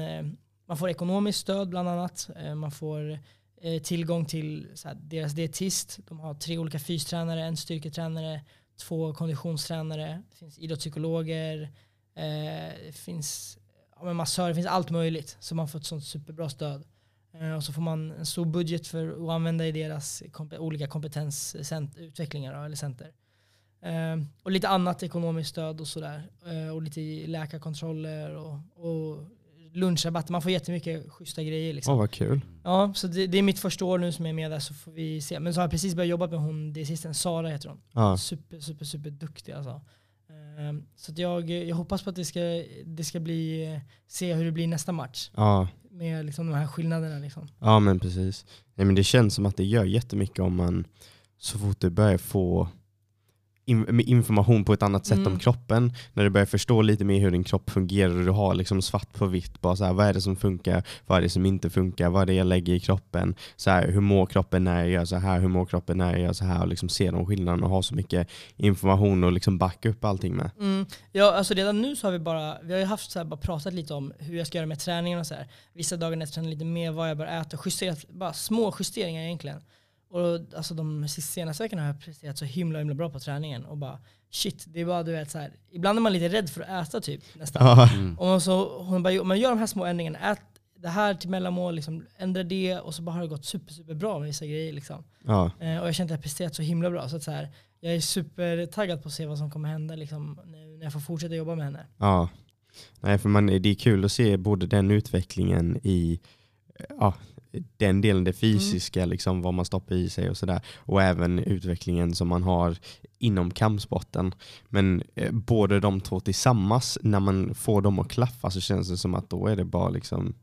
man får ekonomiskt stöd bland annat. Man får eh, tillgång till så här, deras dietist. De har tre olika fystränare, en styrketränare, två konditionstränare, det finns idrottspsykologer, eh, det finns ja, men massörer, det finns allt möjligt. Så man får ett sånt superbra stöd. Eh, och så får man en stor budget för att använda i deras komp olika kompetensutvecklingar eller center. Eh, och lite annat ekonomiskt stöd och sådär. Eh, och lite läkarkontroller och, och lunchrabatter. Man får jättemycket schyssta grejer. Liksom. Åh vad kul. Ja, så det, det är mitt första år nu som jag är med där så får vi se. Men så har jag precis börjat jobba med hon, dietisten Sara heter hon. Ja. Super, super, super duktig alltså. Ehm, Så jag, jag hoppas på att det ska, det ska bli, se hur det blir nästa match. Ja. Med liksom de här skillnaderna liksom. ja men precis. Nej, men det känns som att det gör jättemycket om man så fort du börjar få in, information på ett annat sätt Mm. om kroppen, när du börjar förstå lite mer hur din kropp fungerar och du har liksom svart på vitt, bara så här, vad är det som funkar, vad är det som inte funkar, vad är det jag lägger i kroppen, så här, hur mår kroppen när jag gör så här, hur mår kroppen när jag gör så här och liksom se de skillnaderna och ha så mycket information och liksom backa upp allting med. Mm. Ja, alltså redan nu så har vi bara, vi har ju haft så här, bara pratat lite om hur jag ska göra med träningen och så här. Vissa dagar när jag tränar lite mer, vad jag bör äta, justerat, bara små justeringar egentligen. Och alltså de senaste veckorna har jag presterat så himla himla bra på träningen och bara shit, det är bara du vet så här. ibland är man lite rädd för att äta typ nästan. Mm. Och så, hon bara, om man gör de här små ändringarna, ät det här till mellanmål, liksom, ändra det och så bara har det gått super, super bra med vissa grejer. Liksom. ja, Eh, och jag känner att jag har presterat så himla bra. Så att så här, jag är supertaggad på att se vad som kommer hända liksom, när jag får fortsätta jobba med henne. ja. Nej, för man, det är kul att se både den utvecklingen i ja, den delen, det fysiska, liksom, vad man stoppar i sig och sådär. Och även utvecklingen som man har inom kampsporten. Men eh, både de två tillsammans, när man får dem att klaffa så känns det som att då är det bara liksom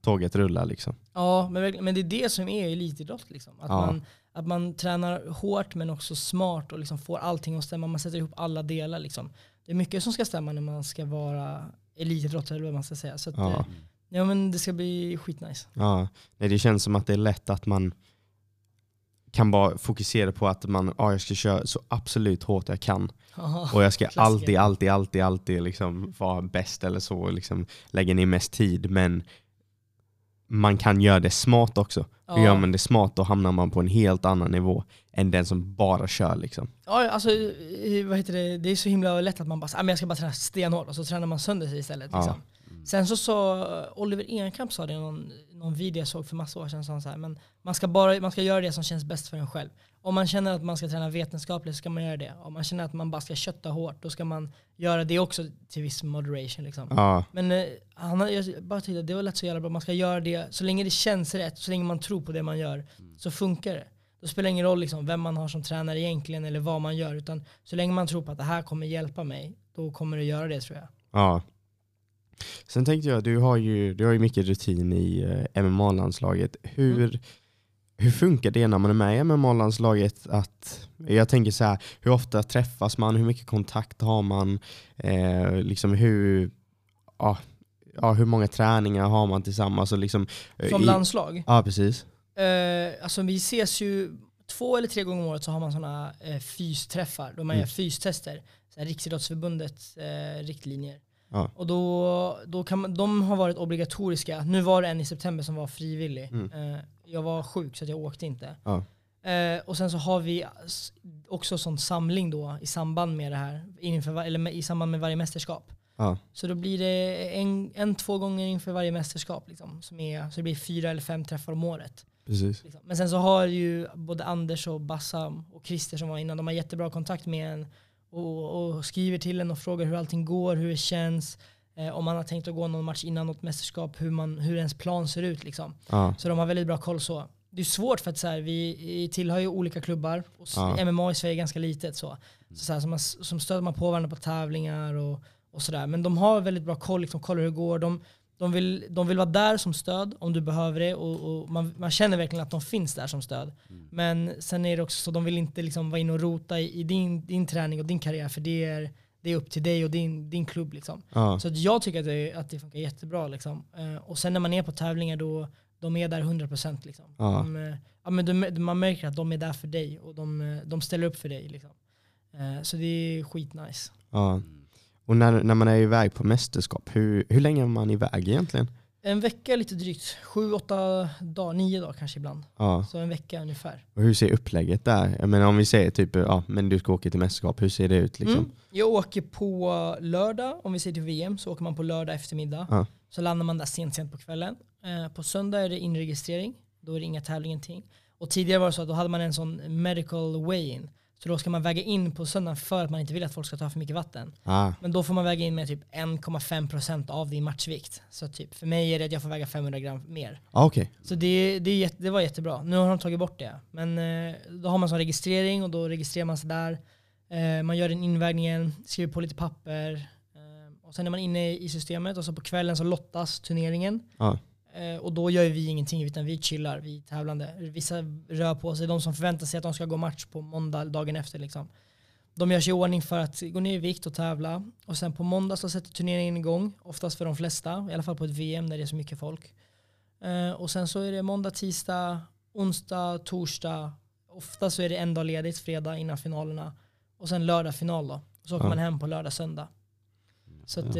tåget rullar liksom. Ja, men, men det är det som är elitidrott. Liksom. Att, Ja. man, att man tränar hårt men också smart och liksom får allting att stämma. Man sätter ihop alla delar. Liksom. Det är mycket som ska stämma när man ska vara elitidrottare eller vad man ska säga. Så att, Ja. Ja. men det ska bli skitnice. Ja, nej, det känns som att det är lätt att man kan bara fokusera på att man, ja, jag ska köra så absolut hårt jag kan. Och jag ska Klassiker. alltid, alltid, alltid, alltid liksom vara bäst eller så, liksom lägga ner mest tid. Men man kan göra det smart också. Hur Ja. gör man det smart då hamnar man på en helt annan nivå än den som bara kör. Liksom. Ja, alltså, eh, vad heter det? det är så himla lätt att man bara, ah, men jag ska bara träna stenhårt och så tränar man sönder sig istället. Ja. Liksom. Sen så sa Oliver Enkamp sa det i någon, någon video jag såg för massa år sedan, han så här, men man ska, bara, man ska göra det som känns bäst för en själv. Om man känner att man ska träna vetenskapligt så ska man göra det. Om man känner att man bara ska kötta hårt då ska man göra det också till viss moderation. Liksom. Ja, Men eh, han jag bara tyckte att det var lätt så jävla bra. Man ska göra det så länge det känns rätt, så länge man tror på det man gör, så funkar det. Då spelar det ingen roll liksom, vem man har som tränare egentligen eller vad man gör. Utan så länge man tror på att det här kommer hjälpa mig, då kommer det göra det tror jag. ja. Sen tänkte jag, du har ju, du har ju mycket rutin i eh, MMA-landslaget. Hur, Mm. hur funkar det när man är med i MMA-landslaget? Att, jag tänker så här, hur ofta träffas man? Hur mycket kontakt har man? Eh, liksom hur, ja, ja, hur många träningar har man tillsammans? Och liksom, eh, Som i- landslag. Ja, precis. Eh, alltså vi ses ju två eller tre gånger om året så har man sådana eh, fysträffar då man Mm. gör fystester. Så här, Riksidrottsförbundets eh, riktlinjer. Ja. Och då, då kan man, de har varit obligatoriska. Nu var det en i september som var frivillig. Mm. Eh, jag var sjuk så jag åkte inte. Ja. Eh, och sen så har vi också sån samling då i samband med det här. Inför, eller med, i samband med varje mästerskap. Ja. Så då blir det en, en två gånger inför varje mästerskap. Liksom, som är, så det blir fyra eller fem träffar om året. Precis. Liksom. Men sen så har ju både Anders och Bassam och Christer som var innan, de har jättebra kontakt med en och, och skriver till en och frågar hur allting går, hur det känns, eh, om man har tänkt att gå någon match innan något mästerskap, hur, man, hur ens plan ser ut. Liksom. Ja. Så de har väldigt bra koll så. Det är svårt för att så här, vi tillhör ju olika klubbar och Ja. MMA i Sverige är ganska litet. Så. Så, så här, så man, som stöter man på varandra på tävlingar och, och sådär. Men de har väldigt bra koll, liksom, kollar hur det går. De, de, vill, de vill vara där som stöd om du behöver det och, och man, man känner verkligen att de finns där som stöd. Men sen är det också så de vill inte liksom vara inne och rota i, i din, din träning och din karriär för det är, det är upp till dig och din, din klubb. Liksom. Ja. Så att jag tycker att det, att det funkar jättebra. Liksom. Eh, och sen när man är på tävlingar då de är där 100%. Liksom. Ja. De, eh, ja, men de, man märker att de är där för dig och de, eh, de ställer upp för dig. Liksom. Eh, så det är skitnice. Ja. Och när, när man är iväg på mästerskap, hur, hur länge är man iväg egentligen? En vecka lite drygt. Sju, åtta dagar, nio dagar kanske ibland. Ja. Så en vecka ungefär. Och hur ser upplägget där? Jag menar om vi säger typ, ja men du ska åka till mästerskap, hur ser det ut liksom? Mm. Jag åker på lördag, om vi ser till VM, så åker man på lördag eftermiddag. Ja. Så landar man där sent, sent på kvällen. Eh, på söndag är det inregistrering, då är det inga tävlingar, ingenting. Och tidigare var det så att då hade man en sån medical weigh-in. Så då ska man väga in på söndagen för att man inte vill att folk ska ta för mycket vatten. Ah, Men då får man väga in med typ 1,5% av din matchvikt. Så typ för mig är det att jag får väga 500 gram mer. ah, okej. Så det, det, det var jättebra. Nu har de tagit bort det. Men eh, då har man sån registrering och då registrerar man sig där. Eh, man gör den invägningen, skriver på lite papper. Eh, och sen är man inne i systemet och så på kvällen så lottas turneringen. Ja. Eh, och då gör vi ingenting utan vi chillar, vi är tävlande. Vissa rör på sig, de som förväntar sig att de ska gå match på måndag dagen efter. Liksom. De gör sig i ordning för att gå ner i vikt och tävla. Och sen på måndag så sätter turneringen igång, oftast för de flesta, i alla fall på ett VM när det är så mycket folk. Eh, och sen så är det måndag, tisdag, onsdag, torsdag. Ofta så är det en dag ledigt, fredag innan finalerna. Och sen lördag final då. Så åker Ja. man hem på lördag, söndag. Så att, eh,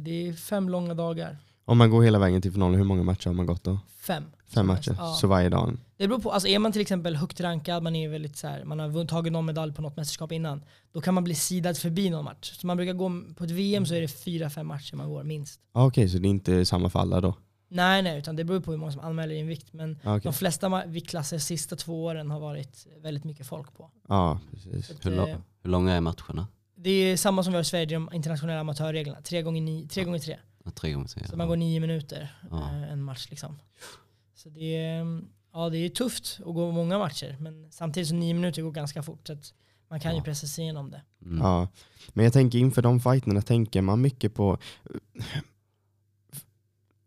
det är fem långa dagar. Om man går hela vägen till finalen, hur många matcher har man gått då? Fem. Fem matcher, Ja. så varje dag? Det beror på, alltså är man till exempel högt rankad, man är väldigt så här, man har vunnit- tagit någon medalj på något mästerskap innan, då kan man bli sidad förbi någon match. Så man brukar gå, på ett VM så är det fyra, fem matcher man går minst. Ah, okej, så det är inte samma för alla då? Nej, nej, utan det beror på hur många som anmäler i en vikt. Men Ah, okej. de flesta viktklasser sista två åren har varit väldigt mycket folk på. Ja, precis. Så att, Hur, lo- eh, hur långa är matcherna? det är samma som vi har i Sverige, de internationella amatörreglerna. Tre gånger, ni, tre, gånger tre. Ja, Tre gånger tre. Så man går nio minuter Ja. eh, en match. Liksom. Så det är, ja, det är tufft att gå många matcher, men samtidigt så nio minuter går ganska fort. Så att man kan ju Ja. pressa sig igenom det. Mm. Ja. Men jag tänker inför de fighterna tänker man mycket på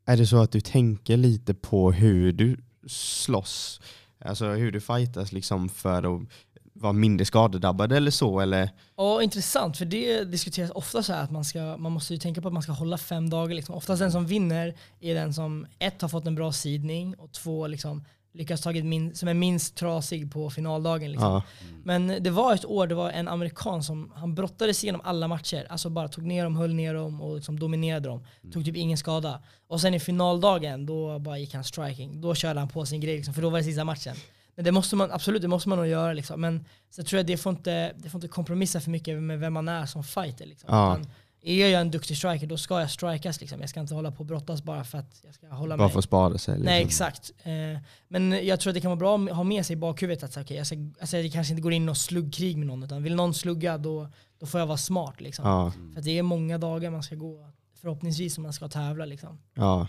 är det så att du tänker lite på hur du slåss? Alltså hur du fightas liksom för att vara mindre skadedrabbad eller så? Eller? Ja, intressant. För det diskuteras ofta så här att man, ska, man måste ju tänka på att man ska hålla fem dagar. Liksom. Oftast den som vinner är den som ett har fått en bra sidning och två liksom, lyckas tagit min, som är minst trasig på finaldagen. Liksom. Ja. Men det var ett år, det var en amerikan som han brottades igenom alla matcher. Alltså bara tog ner dem, höll ner dem och liksom dominerade dem. Tog typ ingen skada. Och sen i finaldagen, då bara gick han striking. Då körde han på sin grej, liksom, för då var det sista matchen. Men det måste man, absolut, det måste man nog göra. Liksom. Men så tror jag det får, inte, det får inte kompromissa för mycket med vem man är som fighter. Liksom. Ja. Utan är jag en duktig striker, då ska jag strikas. Liksom. Jag ska inte hålla på och brottas bara för att jag ska hålla Bara mig. för att spara sig? Liksom. Nej exakt. Eh, men jag tror att det kan vara bra att ha med sig i bakhuvudet att okay, jag, ska, alltså, jag kanske inte går in och sluggkrig med någon utan vill någon slugga då, då får jag vara smart. Liksom. Ja. För det är många dagar man ska gå förhoppningsvis om man ska tävla. Liksom. Ja.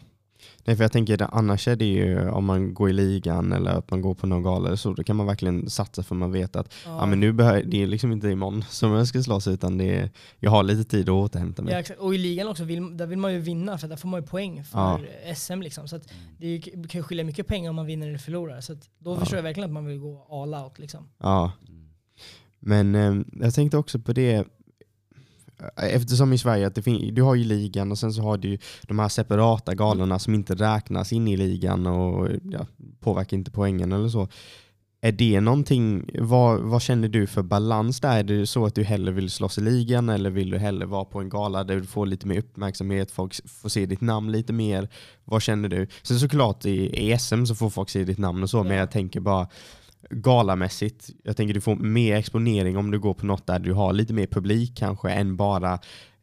Nej, för jag tänker det, annars är det ju om man går i ligan eller att man går på någon gala eller så, då kan man verkligen satsa för man vet att ja. men nu behöver, det är liksom inte imorgon som jag ska slåss utan det är, jag har lite tid att återhämta mig. Ja, exakt. och i ligan också, vill, där vill man ju vinna för där får man ju poäng för Ja. SM. Liksom. Så att det kan ju skilja mycket pengar om man vinner eller förlorar. Så att då Ja. förstår jag verkligen att man vill gå all out. Liksom. Ja. Men eh, jag tänkte också på det, eftersom i Sverige, att du har ju ligan och sen så har du ju de här separata galorna som inte räknas in i ligan och ja, påverkar inte poängen eller så. Är det någonting, vad, vad känner du för balans där? Är det så att du hellre vill slåss i ligan eller vill du hellre vara på en gala där du får lite mer uppmärksamhet, folk får se ditt namn lite mer? Vad känner du? Sen såklart i, i SM så får folk se ditt namn och så, men Ja. jag tänker bara galamässigt, jag tänker du får mer exponering om du går på något där du har lite mer publik kanske än bara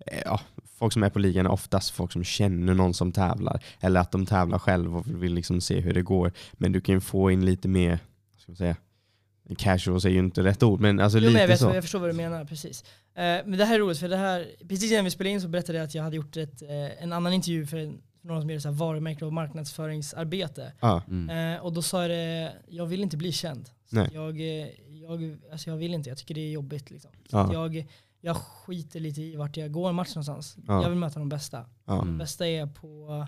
eh, ja, folk som är på ligan är oftast folk som känner någon som tävlar eller att de tävlar själv och vill liksom se hur det går. Men du kan ju få in lite mer, ska man säga, casual är ju inte rätt ord, men alltså Jo, men lite jag, vet, så. jag förstår vad du menar, precis. Eh, men det här är roligt, för det här, precis innan vi spelade in så berättade jag att jag hade gjort ett, eh, en annan intervju för, en, för någon som gör varumärke och marknadsföringsarbete. Ja, Mm. Eh, och då sa jag det, jag vill inte bli känd. Nej. jag, eh, jag, alltså jag vill inte, jag tycker det är jobbigt. Liksom. Så Ja. jag, jag skiter lite i vart jag går en match någonstans. Ja. Jag vill möta de bästa. ja, De Mm. bästa är på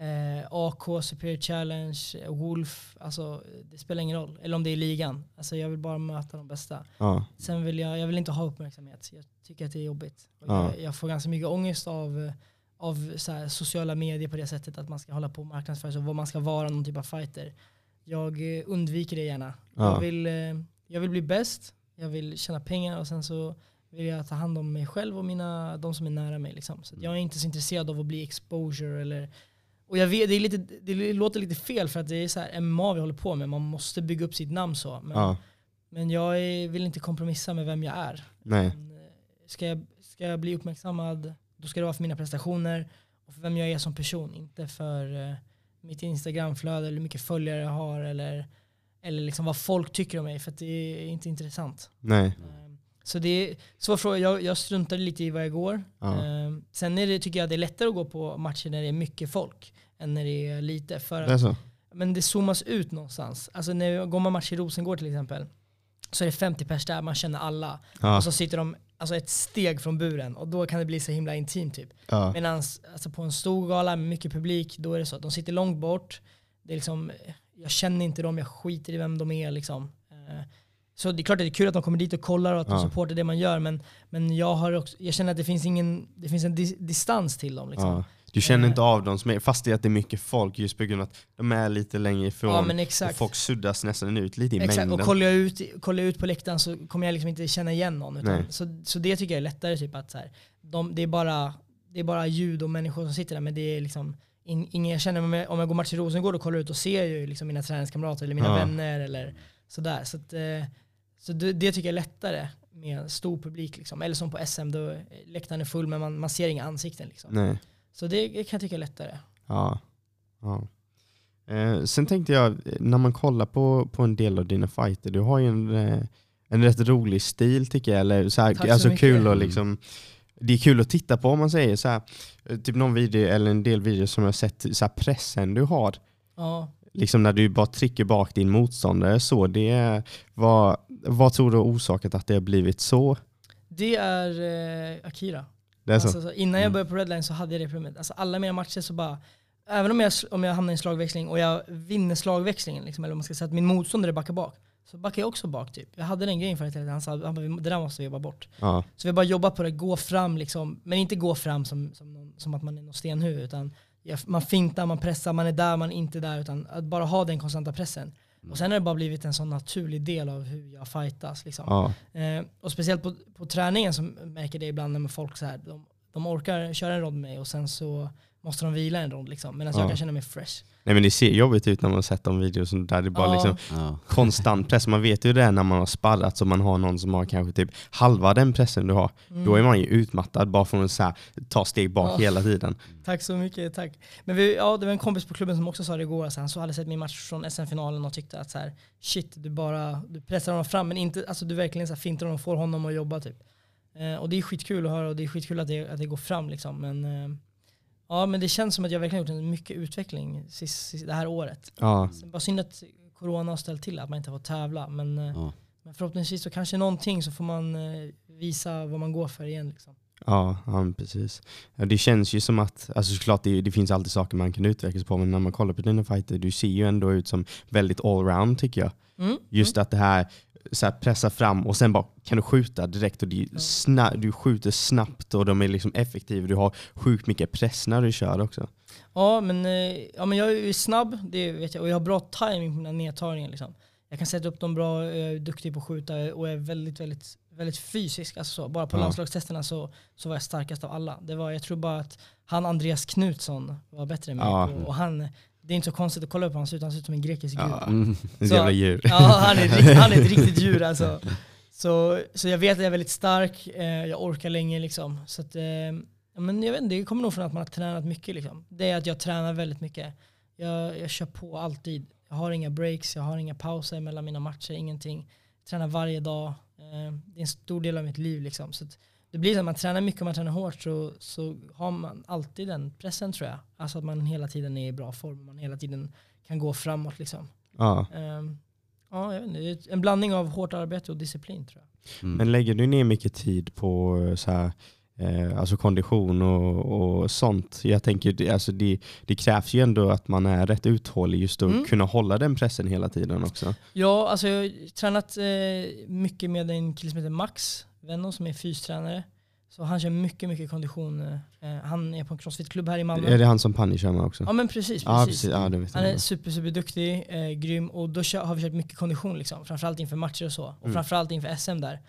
eh, AK, Superior Challenge, Wolf, alltså det spelar ingen roll. Eller om det är ligan. Alltså jag vill bara möta de bästa. ja, Sen vill jag, jag vill inte ha uppmärksamhet. Jag tycker att det är jobbigt. Jag, jag får ganska mycket ångest av, av så här, sociala medier på det sättet att man ska hålla på och marknadsföra sig och vad man ska vara någon typ av fighter. Jag eh, undviker det gärna. Ja. Jag, vill, eh, jag vill bli bäst, jag vill tjäna pengar och sen så vill jag ta hand om mig själv och mina, de som är nära mig. Liksom. Så att jag är inte så intresserad av att bli exposure eller och jag vet, det, är lite, det låter lite fel för att det är så här MMA vi håller på med, man måste bygga upp sitt namn så. Men, ja, men jag är, vill inte kompromissa med vem jag är. nej, eh, Ska jag, ska jag bli uppmärksammad, då ska det vara för mina prestationer och för vem jag är som person. Inte för mitt Instagramflöde eller hur mycket följare jag har eller, eller liksom vad folk tycker om mig. För att det är inte intressant. nej, Eh, Så det är svår fråga. Jag, jag struntar lite i vad jag går. Ja. Eh, Sen är det, tycker jag det är lättare att gå på matcher när det är mycket folk än när det är lite. För det är så? men det zoomas ut någonstans. Alltså när går man match i Rosengård till exempel så är det 50 pers där, man känner alla. Ja, Och så sitter de alltså ett steg från buren och då kan det bli så himla intimt typ. ja, Medan alltså på en stor gala med mycket publik, då är det så att de sitter långt bort. Det är liksom, jag känner inte dem, jag skiter i vem de är. Liksom. Eh, Så det är klart att det är kul att de kommer dit och kollar och att de Ja. supportar det man gör, men, men jag, har också, jag känner att det finns, ingen, det finns en dis distans till dem. Liksom. ja. Du känner Eh. inte av dem, som är, fast det är att det är mycket folk just på grund av att de är lite längre ifrån. Ja, men och folk suddas nästan ut lite i Exakt, mängden. och kollar jag, ut, kollar jag ut på läktaren så kommer jag liksom inte känna igen någon. Utan, så, så det tycker jag är lättare, typ att så här, de, det, är bara, det är bara ljud och människor som sitter där, men det är liksom in, ingen jag känner, om jag, om jag går match i Rosengård och kollar ut och ser ju liksom mina träningskamrater eller mina Ja. vänner eller sådär. Så, att, eh, så det, det tycker jag är lättare med en stor publik. Liksom. Eller som på SM, då läktaren är full men man, man ser inga ansikten. Liksom. Nej. Så det kan jag tycka är lättare. Ja. ja. Eh, sen tänkte jag, när man kollar på, på en del av dina fighter, du har ju en, eh, en rätt rolig stil tycker jag. Eller så här, Tack så alltså mycket. kul och Mm. liksom, det är kul att titta på om man säger så här, eh, typ någon video eller en del videos som jag har sett, så här pressen du har. Ja. Liksom när du bara trycker bak din motståndare så. Det är, vad, vad tror du har orsakat att det har blivit så? Det är eh, Akira. Det är så? Alltså, så innan jag Mm. började på Redline så hade jag det problemet. Alltså, alla mina matcher så bara, även om jag, om jag hamnar i en slagväxling och jag vinner slagväxlingen, liksom, eller om man ska säga att min motståndare backar bak, så backar jag också bak typ. Jag hade den grejen förut, han sa att det där måste vi jobba bort. Ja. Så vi bara jobba på det, gå fram liksom, men inte gå fram som, som, någon, som att man är någon stenhuvud, utan man fintar, man pressar, man är där, man är inte där, utan att bara ha den konstanta pressen. Och sen har det bara blivit en sån naturlig del av hur jag fightas. Liksom. Ja. Eh, och speciellt på, på träningen så märker jag det ibland när folk så här, de, de orkar köra en rond med mig och sen så måste de vila en rond liksom, medan Ja. jag kan känna mig fresh. Nej men det ser jobbigt ut när man sett de videos där det bara Ja. liksom Ja. konstant press. Man vet ju det när man har sparrat så man har någon som har kanske typ halva den pressen du har. Då är man ju utmattad bara från att så här, ta steg bak Ja. hela tiden. Tack så mycket, tack. Men vi, ja, det var en kompis på klubben som också sa det igår, han så hade sett min match från SM-finalen och tyckte att så här, shit, du bara du pressar honom fram men inte, alltså, du verkligen så här, fintar honom och får honom att jobba. Typ. Eh, och det är skitkul att höra och det är skitkul att det, att det går fram. Liksom. Men, eh, ja, men det känns som att jag verkligen gjort en mycket utveckling sist, sist, det här året. Ja, Sen bara synd att corona har ställt till att man inte får tävla. Men, eh, Ja. men förhoppningsvis så kanske någonting så får man eh, visa vad man går för igen. Liksom. ja, ja precis. Det känns ju som att, alltså såklart det, det finns alltid saker man kan utvecklas på men när man kollar på dina fighter, du ser ju ändå ut som väldigt allround tycker jag. Mm. Just att det här, så pressa fram och sen bara kan du skjuta direkt och sna- du skjuter snabbt och de är liksom effektiva. Du har sjukt mycket press när du kör också. Ja men, eh, ja men jag är snabb, det vet jag, och jag har bra timing på mina nedtagningar. Liksom. Jag kan sätta upp dem bra, jag är duktig på att skjuta och är väldigt, väldigt, väldigt fysisk. Alltså så. Bara på Ja. landslagstesterna så, så var jag starkast av alla. Det var, jag tror bara att han Andreas Knutsson var bättre än mig. Ja. Och, och han, det är inte så konstigt att kolla upp honom, han ser ut- han ser ut som en grekisk gud. Ja, Mm. Så- jävla djur. Ja, han är, han är ett riktigt djur alltså. Så, så jag vet att jag är väldigt stark, eh, jag orkar länge liksom. Så att, eh, men jag vet inte, det kommer nog från att man har tränat mycket liksom. Det är att jag tränar väldigt mycket. Jag, jag kör på alltid. Jag har inga breaks, jag har inga pauser mellan mina matcher, ingenting. Jag tränar varje dag. Eh, det är en stor del av mitt liv liksom. Så att det blir så att man tränar mycket och man tränar hårt så, så har man alltid den pressen tror jag. Alltså att man hela tiden är i bra form, man hela tiden kan gå framåt liksom. Ja. Ehm, ja, jag vet inte. Det är en blandning av hårt arbete och disciplin tror jag. Mm. Men lägger du ner mycket tid på eh, så här, eh, alltså kondition och, och sånt? Jag tänker, det- alltså det, det krävs ju ändå att man är rätt uthållig just att Mm. kunna hålla den pressen hela tiden också. Ja, alltså jag har tränat eh, mycket med en kille som heter Max Venno som är fystränare. Så han kör mycket, mycket kondition. Eh, han är på en crossfit-klubb här i Malmö. Är det han som kör med också? Ja men precis, precis. precis. Ja, det vet Han är super, super duktig, eh, grym och då kör, har vi kört mycket kondition liksom. Framförallt inför matcher och så. Och Mm. framförallt inför SM där.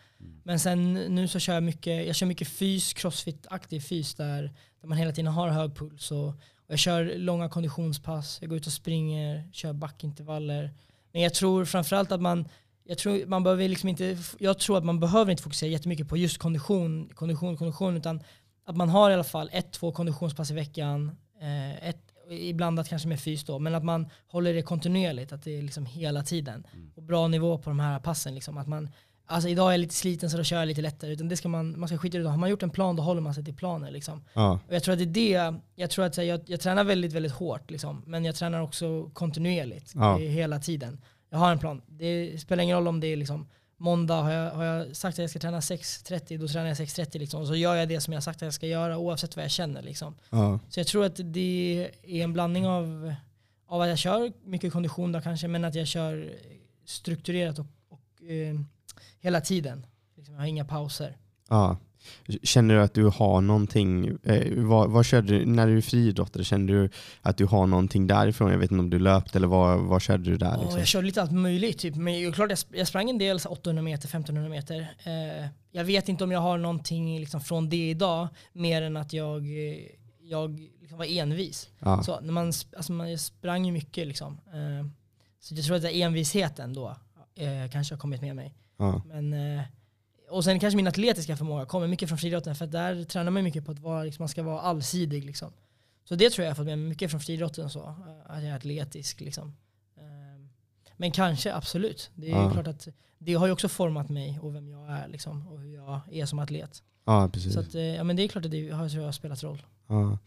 Men sen nu så kör jag mycket, jag kör mycket fys, crossfit-aktiv fys där, där man hela tiden har hög puls. Och, och jag kör långa konditionspass, jag går ut och springer, kör backintervaller. Men jag tror framförallt att man, jag tror, man behöver liksom inte, jag tror att man behöver inte fokusera jättemycket på just kondition, kondition, kondition, utan att man har i alla fall ett, två konditionspass i veckan, eh, ett, iblandat kanske med fys då, men att man håller det kontinuerligt, att det är liksom hela tiden. Och bra nivå på de här passen. Liksom, att man, alltså idag är jag lite sliten så då kör jag lite lättare, utan det ska man, man ska skita i det. Har man gjort en plan då håller man sig till planen. Liksom. Ja, Och jag tror att det är det, jag tror att här, jag, jag tränar väldigt, väldigt hårt, liksom, men jag tränar också kontinuerligt Ja. eh, hela tiden. Jag har en plan. Det spelar ingen roll om det är liksom, måndag, har jag, har jag sagt att jag ska träna 6.30, då tränar jag 6.30. Liksom, så gör jag det som jag sagt att jag ska göra oavsett vad jag känner. Liksom. ja, Så jag tror att det är en blandning av, av att jag kör mycket kondition då kanske, men att jag kör strukturerat och, och eh, hela tiden. Liksom, jag har inga pauser. ja. Känner du att du har någonting, eh, vad, vad körde du, när du friidrottade, kände du att du har någonting därifrån? Jag vet inte om du löpte eller vad, vad körde du där? Liksom? jag körde lite allt möjligt. Typ. Men klart, jag, jag sprang en del, så 800 meter, 1500 meter. Eh, jag vet inte om jag har någonting liksom, från det idag, mer än att jag, eh, jag liksom var envis. Ja, Så när man, alltså man sprang ju mycket. Liksom. Eh, så jag tror att den envisheten då eh, kanske har kommit med mig. ja, Men, eh, och sen kanske min atletiska förmåga kommer mycket från friidrotten för där tränar man mycket på att vara, liksom, man ska vara allsidig. Liksom. Så det tror jag jag fått med mig mycket från friidrotten, så, eh, att jag är atletisk. Liksom. Eh, Men kanske, absolut. Det är Ja. klart att det har ju också format mig och vem jag är liksom, och hur jag är som atlet. ja precis. Så att, eh, ja, men det är klart att det har, har spelat roll. Ja.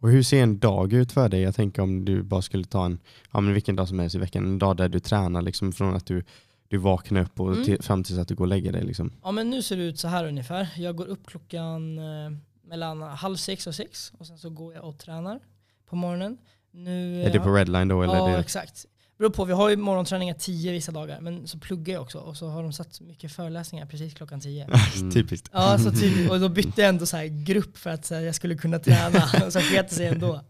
Och hur ser en dag ut för dig? Jag tänker om du bara skulle ta en, ja men vilken dag som helst i veckan, en dag där du tränar liksom från att du, du vaknar upp och Mm. till, fram tills att du går och lägger dig. Liksom. Ja men nu ser det ut så här ungefär. Jag går upp klockan eh, mellan halv sex och sex och sen så går jag och tränar på morgonen. Nu, Är det på redline då eller? Ja, det... exakt. Beror på, vi har ju morgonträningar 10 vissa dagar, men så pluggar jag också och så har de satt mycket föreläsningar precis klockan 10. Mm. Typiskt. Ja, så typ, och då bytte jag ändå så grupp för att så här, jag skulle kunna träna, och så sket det sig ändå.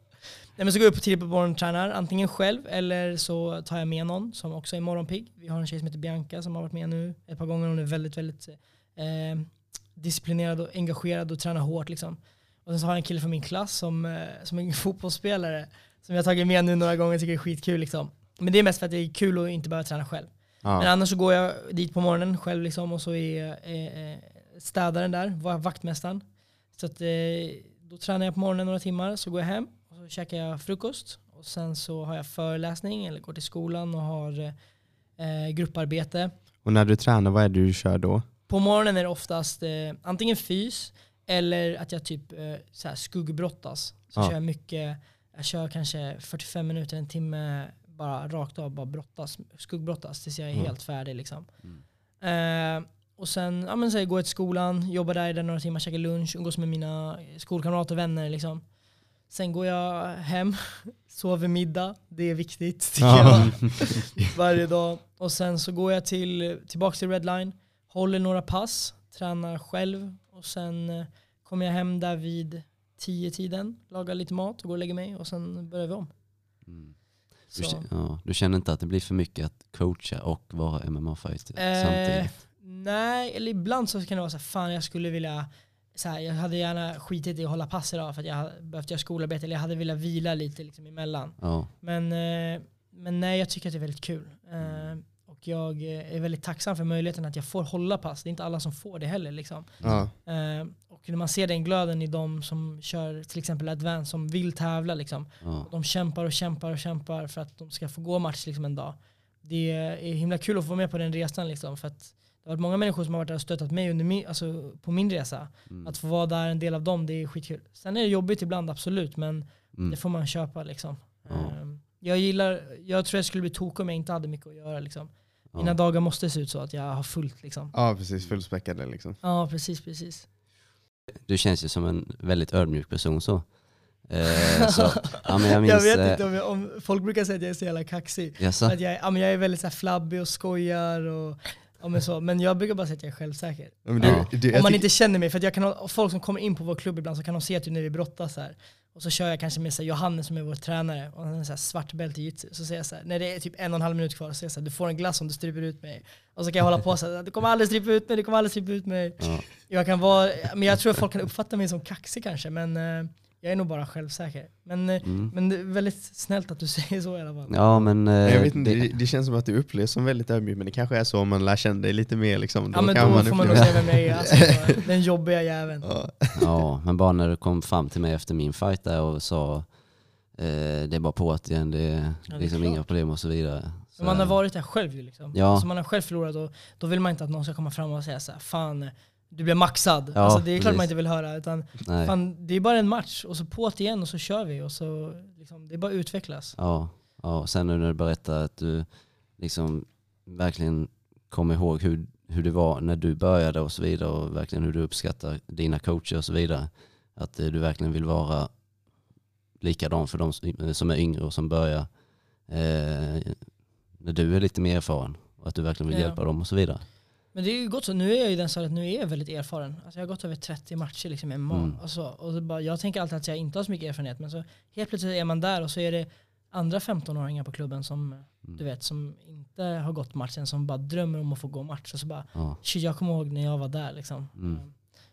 Nej, men så går jag upp tidigt på morgonen och tränar, antingen själv eller så tar jag med någon som också är morgonpigg. Vi har en tjej som heter Bianca som har varit med nu ett par gånger. Hon är väldigt, väldigt eh, disciplinerad och engagerad och tränar hårt. Liksom. Och sen så har jag en kille från min klass som, eh, som är en fotbollsspelare som jag har tagit med nu några gånger och tycker är skitkul. Liksom. Men det är mest för att det är kul att inte behöva träna själv. Men Ja. annars så går jag dit på morgonen själv liksom, och så är eh, eh, städaren där, va- vaktmästaren. Så att, eh, då tränar jag på morgonen några timmar, så går jag hem käkar jag frukost. Och sen så har jag föreläsning eller går till skolan och har eh, grupparbete. Och när du tränar, vad är det du kör då? På morgonen är det oftast eh, antingen fys eller att jag typ eh, så här skuggbrottas. Så Ja. kör jag mycket, jag kör kanske 45 minuter, en timme bara rakt av, bara brottas, skuggbrottas tills jag är Mm. helt färdig. Liksom. Mm. Eh, och sen, ja, men så här, går jag till skolan, jobbar där i den några timmar, käkar lunch, umgås med mina skolkamrater och vänner. Liksom. Sen går jag hem, sover middag, det är viktigt tycker Ja. jag. Varje dag. Och sen så går jag till, tillbaka till Redline, håller några pass, tränar själv och sen eh, kommer jag hem där vid tio tiden, lagar lite mat och går och lägger mig och sen börjar vi om. Mm. Du, ja, du känner inte att det blir för mycket att coacha och vara MMA-fighter Eh, samtidigt? Nej, eller ibland så kan det vara så här, fan jag skulle vilja, så här, jag hade gärna skitit i att hålla pass idag för att jag behövt göra skolarbete, eller jag hade velat vila lite liksom emellan. Ja. Men, eh, men nej, jag tycker att det är väldigt kul. Eh, och jag är väldigt tacksam för möjligheten att jag får hålla pass. Det är inte alla som får det heller. Liksom. Ja. Eh, och när man ser den glöden i de som kör till exempel advance, som vill tävla, liksom. Ja. de kämpar och kämpar och kämpar för att de ska få gå match liksom, en dag. Det är himla kul att få vara med på den resan. Liksom, för att det har varit många människor som har varit där och stöttat mig under min, alltså, på min resa. Mm. Att få vara där, en del av dem, det är skitkul. Sen är det jobbigt ibland, absolut, men Mm. det får man köpa. Liksom. Ja. Ehm, Jag gillar, jag tror jag skulle bli tokig om jag inte hade mycket att göra. Liksom. Mina Ja. dagar måste se ut så att jag har fullt. Liksom. ja, precis. Fullspäckade liksom. Ja, precis, precis. Du känns ju som en väldigt ödmjuk person så. Eh, så ja, men jag minns, Jag vet eh, inte om, jag, om folk brukar säga att jag är så jävla kaxig. Att jag, är- ja, men jag är väldigt så här flabbig och skojar och ja, men, så. men jag brukar bara säga att jag är självsäker. Ja, men du, Ja. du, Om man tycker- inte känner mig, för att jag kan ha, folk som kommer in på vår klubb ibland så kan de se att du när vi brottas här. Och så kör jag kanske med så här, Johannes som är vår tränare och han är så här, svart bälte i jujutsu. Så säger jag så här, när det är typ en och en halv minut kvar, så säger jag så här, du får en glass om du stryper ut mig. Och så kan jag hålla på så här, du kommer aldrig strypa ut mig, du kommer aldrig strypa ut mig. Ja. Jag kan vara, men jag tror att folk kan uppfatta mig som kaxig kanske, men eh, jag är nog bara självsäker. Men, eh, Mm. men det är väldigt snällt att du säger så i alla fall. ja men eh, jag vet inte, det, det, det känns som att du upplevs som väldigt ödmjuk, men det kanske är så om man lär känna dig lite mer. Liksom. Ja men kan då får man nog säga vem jag är, alltså, den jobbiga jäveln. Ja. ja, men bara när du kom fram till mig efter min fight där och sa eh, det är bara på att igen, det är det är liksom klart. inga problem och så vidare. Så, Men man har varit där själv ju liksom. Ja. Alltså man har själv förlorat och då vill man inte att någon ska komma fram och säga så här, fan du blev maxad. Ja, alltså, det är klart precis. man inte vill höra. Utan, fan, det är bara en match och så på det igen och så kör vi. Och så, liksom, det är bara utvecklas. Ja, ja, och sen nu när du berättar att du liksom verkligen kommer ihåg hur, hur det var när du började och så vidare och verkligen hur du uppskattar dina coacher och så vidare. Att eh, du verkligen vill vara likadan för de som- som är yngre och som börjar eh, när du är lite mer erfaren och att du verkligen vill Ja. hjälpa dem och så vidare. Men det är ju gott så. Nu är jag i den stadiet, nu är jag väldigt erfaren. Alltså jag har gått över 30 matcher liksom i MMA. Mm. Alltså, och det bara, jag tänker alltid att jag inte har så mycket erfarenhet. Men så helt plötsligt är man där och så är det andra 15-åringar på klubben som, Mm. du vet, som inte har gått matchen, som bara drömmer om att få gå match. Och så bara, Ja, shit jag kommer ihåg när jag var där liksom. Mm.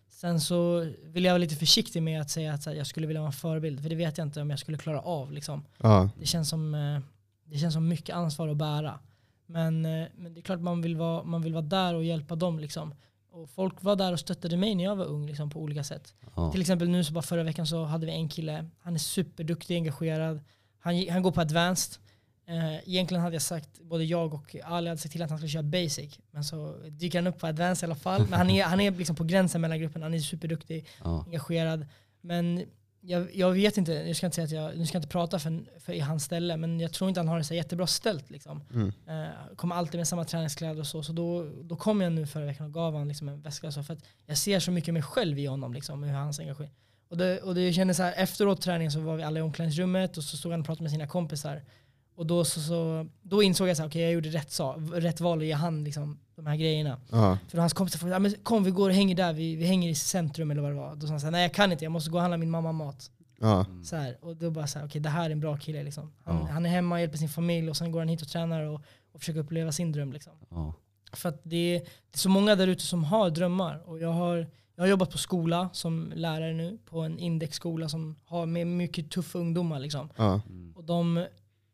Sen så vill jag vara lite försiktig med att säga att så jag skulle vilja vara en förebild. För det vet jag inte om jag skulle klara av liksom. Ja. Det känns som, eh, det känns som mycket ansvar att bära. Men, eh, men det är klart man vill, vara, man vill vara där och hjälpa dem. Liksom. Och folk var där och stöttade mig när jag var ung liksom, på olika sätt. ja, Till exempel nu så bara förra veckan så hade vi en kille, han är superduktig, engagerad. Han, han går på advanced. Eh, egentligen hade jag sagt, både jag och Ali hade sagt till att han skulle köra basic. Men så dyker han upp på advanced i alla fall. Men han är, han är liksom på gränsen mellan grupperna, han är superduktig ja, engagerad. Men jag, jag vet inte, jag ska inte säga att jag, nu ska jag inte prata för, för i hans ställe, men jag tror inte han har det så jättebra ställt. Liksom. Mm. Eh, kommer alltid med samma träningskläder och så. Så då, då kom jag nu förra veckan och gav honom liksom en väska. Så för att jag ser så mycket mig själv i honom, liksom, hur hans engagemang. Och det, och det kändes så här, efteråt träningen så var vi alla i omklädningsrummet och så stod han och pratade med sina kompisar. Och då, så, så, då insåg jag att okay, jag gjorde rätt, sa, rätt val och ge han liksom, de här grejerna. Ja. För hans kompisar frågade, ja, kom vi går och hänger där, vi, vi hänger i centrum eller vad det var. Då sa han nej jag kan inte, jag måste gå och handla min mamma mat. Ja. Så här, och då bara så här, okej det här är en bra kille liksom. Han, Ja. han är hemma, hjälper sin familj och sen går han hit och tränar och, och försöker uppleva sin dröm liksom. För att det är, det är så många där ute som har drömmar. Och jag har, jag har jobbat på skola som lärare nu, på en indexskola som har med mycket tuffa ungdomar. Liksom. Ja. Mm. Och de,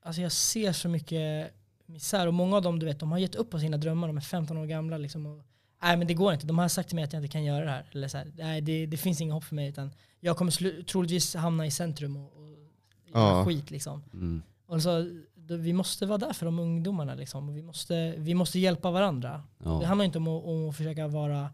alltså jag ser så mycket misär och många av dem du vet, de har gett upp på sina drömmar, de är 15 år gamla. Liksom, och, nej men det går inte, de har sagt till mig att jag inte kan göra det här. Eller så här, nej det, det finns inget hopp för mig utan jag kommer troligtvis hamna i centrum och, och Ja. skit. Liksom. Mm. Och så, då, vi måste vara där för de ungdomarna. Liksom. Och Vi, måste, vi måste hjälpa varandra. Det Ja. handlar inte om att, om att försöka vara,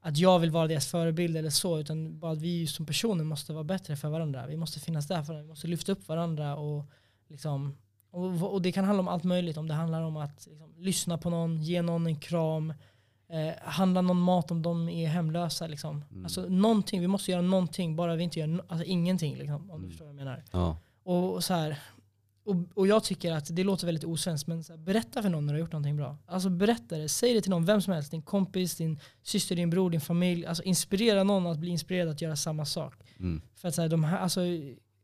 att jag vill vara deras förebild eller så, utan bara att vi som personer måste vara bättre för varandra. Vi måste finnas där för varandra, vi måste lyfta upp varandra. Och, liksom, och, och det kan handla om allt möjligt. Om det handlar om att liksom, lyssna på någon, ge någon en kram, eh, handla någon mat om de är hemlösa. Liksom. Mm. Alltså, någonting, vi måste göra någonting, bara vi inte gör no- alltså, ingenting. Liksom, om Mm. du förstår vad jag menar. Ja. Och, och så här, och, och jag tycker att det låter väldigt osvenskt, men här, berätta för någon när du har gjort någonting bra. Alltså berätta det, säg det till någon, vem som helst, din kompis, din syster, din bror, din familj. Alltså inspirera någon att bli inspirerad att göra samma sak. Mm. För att så här, de här, alltså,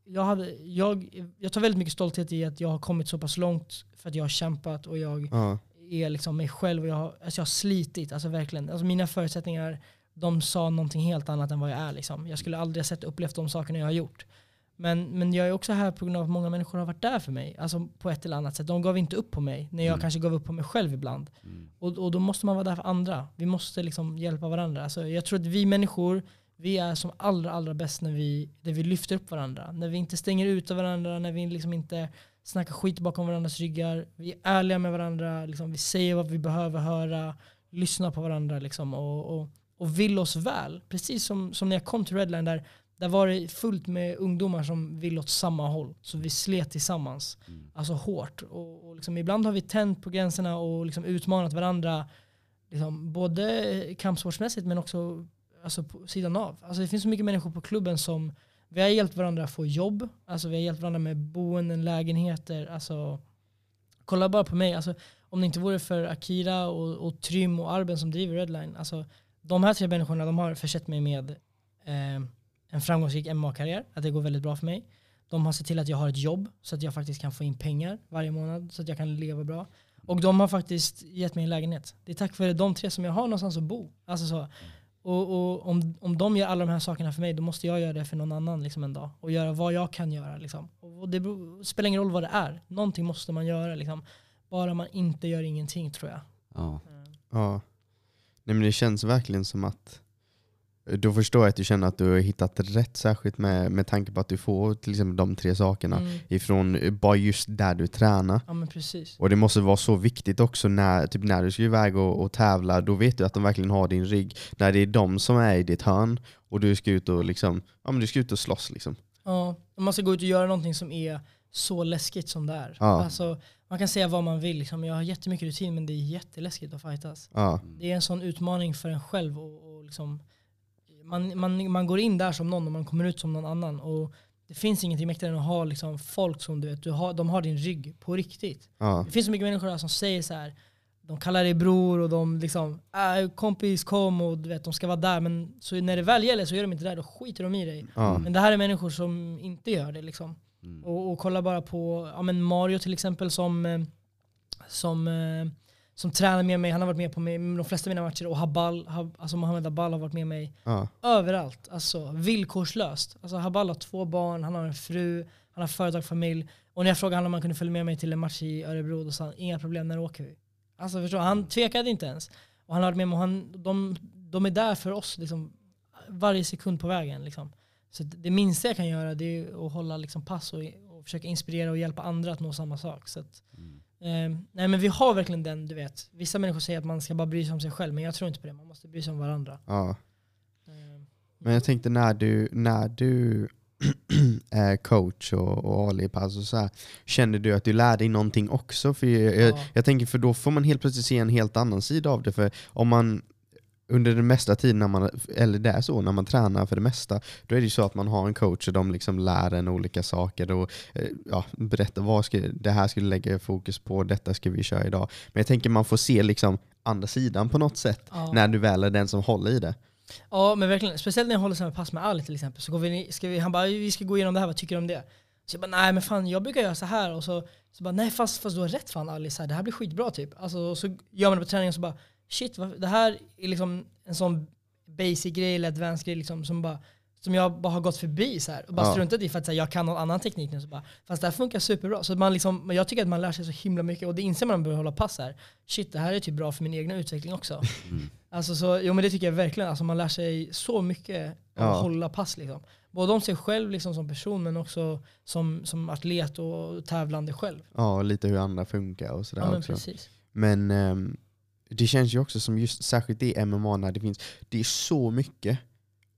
jag, hade, jag, jag tar väldigt mycket stolthet i att jag har kommit så pass långt för att jag har kämpat och jag Ja. är liksom mig själv och jag har, alltså jag har slitit, alltså verkligen. Alltså mina förutsättningar, de sa någonting helt annat än vad jag är. Liksom. Jag skulle aldrig ha sett och upplevt de sakerna jag har gjort. Men, men jag är också här på grund av att många människor har varit där för mig. Alltså på ett eller annat sätt. De gav inte upp på mig när jag Mm. kanske gav upp på mig själv ibland. Mm. Och, och då måste man vara där för andra. Vi måste liksom hjälpa varandra. Alltså jag tror att vi människor, vi är som allra, allra bäst när vi, när vi lyfter upp varandra. När vi inte stänger ut varandra, när vi liksom inte snackar skit bakom varandras ryggar. Vi är ärliga med varandra, liksom, vi säger vad vi behöver höra, lyssnar på varandra liksom, och, och, och vill oss väl. Precis som, som när jag kom till Redline där, där var det fullt med ungdomar som vill åt samma håll. Så vi slet tillsammans, Mm. alltså hårt. Och, och liksom, ibland har vi tänt på gränserna och liksom utmanat varandra, liksom, både kampsportsmässigt men också alltså, på sidan av. Alltså, det finns så mycket människor på klubben som vi har hjälpt varandra att få jobb, alltså, vi har hjälpt varandra med boenden, lägenheter. Alltså, kolla bara på mig, alltså, om det inte vore för Akira och, och Trym och Arben som driver Redline, alltså, de här tre människorna de har försett mig med eh, en framgångsrik MMA-karriär, att det går väldigt bra för mig. De har sett till att jag har ett jobb så att jag faktiskt kan få in pengar varje månad så att jag kan leva bra. Och de har faktiskt gett mig en lägenhet. Det är tack vare de tre som jag har någonstans att bo. Alltså så. Och, och om, om de gör alla de här sakerna för mig, då måste jag göra det för någon annan liksom en dag. Och göra vad jag kan göra. Liksom. Och det beror, spelar ingen roll vad det är. Någonting måste man göra. Liksom. Bara man inte gör ingenting tror jag. Ja. Ja. Nej, men det känns verkligen som att då förstår jag att du känner att du har hittat rätt, särskilt med, med tanke på att du får till exempel de tre sakerna Mm. ifrån eh, bara just där du tränar. Ja men precis. Och det måste vara så viktigt också när, typ när du ska iväg och, och tävla, då vet du att de verkligen har din rygg. När det är de som är i ditt hörn och du ska ut och, liksom, ja, men du ska ut och slåss. Liksom. Ja, man ska gå ut och göra någonting som är så läskigt som det är. Ja. Alltså, man kan säga vad man vill, liksom. jag har jättemycket rutin men det är jätteläskigt att fightas. Ja. Det är en sån utmaning för en själv. Och, och liksom, man, man, man går in där som någon och man kommer ut som någon annan. Och det finns ingenting mäktigare än att ha liksom, folk som du vet, du har, de har din rygg på riktigt. Ja. Det finns så mycket människor där som säger så här. De kallar dig bror och de liksom, äh, kompis kom och du vet, de ska vara där. Men så när det väl gäller så gör de inte det, då skiter de i dig. Ja. Men det här är människor som inte gör det. Liksom. Mm. Och, och kolla bara på ja, men Mario till exempel som, eh, som, eh, som tränar med mig. Han har varit med på mig, de flesta av mina matcher. Och Habal, Hab, alltså Mohamed Habal har varit med mig Ja. överallt. Alltså villkorslöst. Alltså Habal har två barn, han har en fru, han har företag, familj. Och när jag frågade honom om han kunde följa med mig till en match i Örebro, då sa han inga problem, när åker vi? Alltså förstår? Han tvekade inte ens. Och han har varit med mig och han, de, de är där för oss liksom, varje sekund på vägen. Liksom. Så det minsta jag kan göra det är att hålla liksom pass och, och försöka inspirera och hjälpa andra att nå samma sak. Så att, Mm. Eh, nej men vi har verkligen den, du vet. Vissa människor säger att man ska bara bry sig om sig själv, men jag tror inte på det. Man måste bry sig om varandra. Ja. Eh, Men jag tänkte när du, när du är coach och, och håller i pass och så här, kände du att du lärde dig någonting också? För jag, jag, Ja. jag tänker för då får man helt plötsligt se en helt annan sida av det. För om man, under den mesta tiden, när man, eller det är så, när man tränar för det mesta, då är det ju så att man har en coach och de liksom lär en olika saker och eh, ja, berättar vad ska, det här ska du lägga fokus på, detta ska vi köra idag. Men jag tänker man får se liksom andra sidan på något sätt Ja. när du väl är den som håller i det. Ja men verkligen, speciellt när jag håller samma pass med Ali till exempel. Så går vi, ska vi, han bara vi ska gå igenom det här, vad tycker du om det? Så jag bara nej men fan jag brukar göra så här och så, så bara nej fast, fast du har rätt fan Ali, så här, det här blir skitbra typ. Alltså, så gör man det på träningen så bara shit det här är liksom en sån basic grej eller advanced grej liksom, som, bara, som jag bara har gått förbi så här, och bara Ja. struntat i för att här, jag kan någon annan teknik nu. Så bara, fast det här funkar superbra. Så man liksom, jag tycker att man lär sig så himla mycket och det inser man när man börjar hålla pass här. Shit det här är typ bra för min egna utveckling också. Mm. Alltså så, jo men det tycker jag verkligen. Alltså man lär sig så mycket av Ja. att hålla pass. Liksom. Både om sig själv liksom, som person men också som, som atlet och tävlande själv. Ja, och lite hur andra funkar och sådär Ja, men också. precis. Men ehm, det känns ju också som just särskilt i MMA när det finns, det är så mycket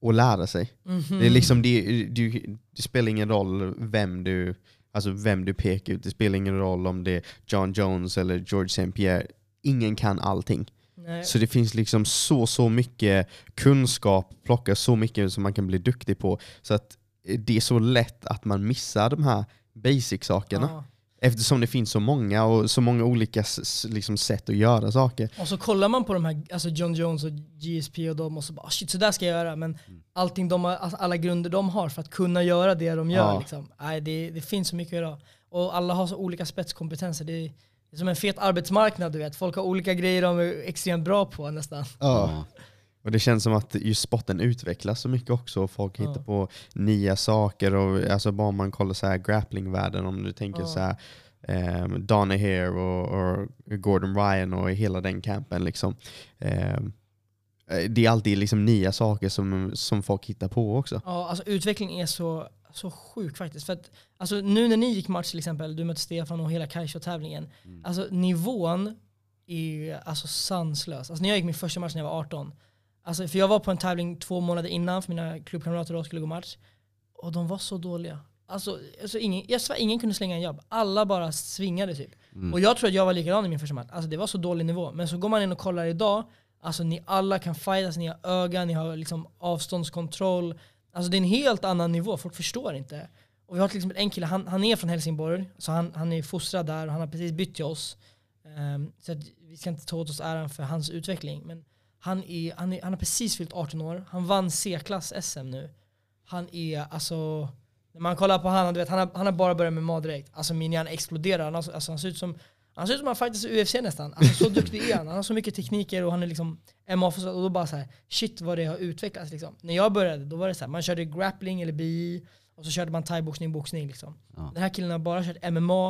att lära sig. Mhm. Det, är liksom, det, det, det spelar ingen roll vem du, alltså vem du pekar ut, det spelar ingen roll om det är John Jones eller George St. Pierre. Ingen kan allting. Nej. Så det finns liksom så, så mycket kunskap, plocka så mycket som man kan bli duktig på. Så att det är så lätt att man missar de här basic-sakerna. Ja. Eftersom det finns så många och så många olika liksom, sätt att göra saker. Och så kollar man på de här, alltså John Jones och GSP och dem och så bara "Ah, shit så där ska jag göra. Men allting de har, alltså, alla grunder de har för att kunna göra det de gör. Ja. Liksom. Nej, det, det finns så mycket idag. Och alla har så olika spetskompetenser. Det är, det är som en fet arbetsmarknad du vet. Folk har olika grejer de är extremt bra på nästan. Ja. Och det känns som att just sporten utvecklas så mycket också. och Folk Ja. hittar på nya saker. Och, alltså bara man kollar så här grapplingvärlden, om du tänker Ja. så här um, Donna Hare och, och Gordon Ryan och hela den campen. Liksom. Ehm, eh, det är alltid liksom nya saker som, som folk hittar på också. Ja, alltså utveckling är så, så sjuk faktiskt. För att, alltså, nu när ni gick match till exempel, du mötte Stefan och hela Kaicho-tävlingen. Alltså nivån är alltså sanslös. Alltså när jag gick min första match när jag var 18. Alltså, för jag var på en tävling två månader innan för mina klubbkamrater då skulle gå match. Och de var så dåliga. Alltså, alltså ingen, jag svär, ingen kunde slänga en jobb. Alla bara svingade typ. Mm. Och jag tror att jag var likadan i min första match. Alltså det var så dålig nivå. Men så går man in och kollar idag, alltså ni alla kan fightas, ni har ögon, ni har liksom avståndskontroll. Alltså det är en helt annan nivå, folk förstår inte. Och vi har till exempel en kille, han, han är från Helsingborg, så han, han är fostrad där och han har precis bytt till oss. Ehm, så vi ska inte ta åt oss äran för hans utveckling. Men han, är, han, är, han har precis fyllt 18 år, han vann C-klass SM nu. Han är alltså, när man kollar på honom, du vet, han, har, han har bara börjat med mat direkt. Alltså min hjärna exploderar. Han, har, alltså, han ser ut som han ser ut som han faktiskt är UFC nästan. Alltså, så duktig är han. Han har så mycket tekniker och han är liksom ma och då bara så här, shit vad det har utvecklats. Liksom. När jag började då var det så här, man körde grappling eller BI och så körde man thaiboxning, boxning. Liksom. Ja. Den här killen har bara kört MMA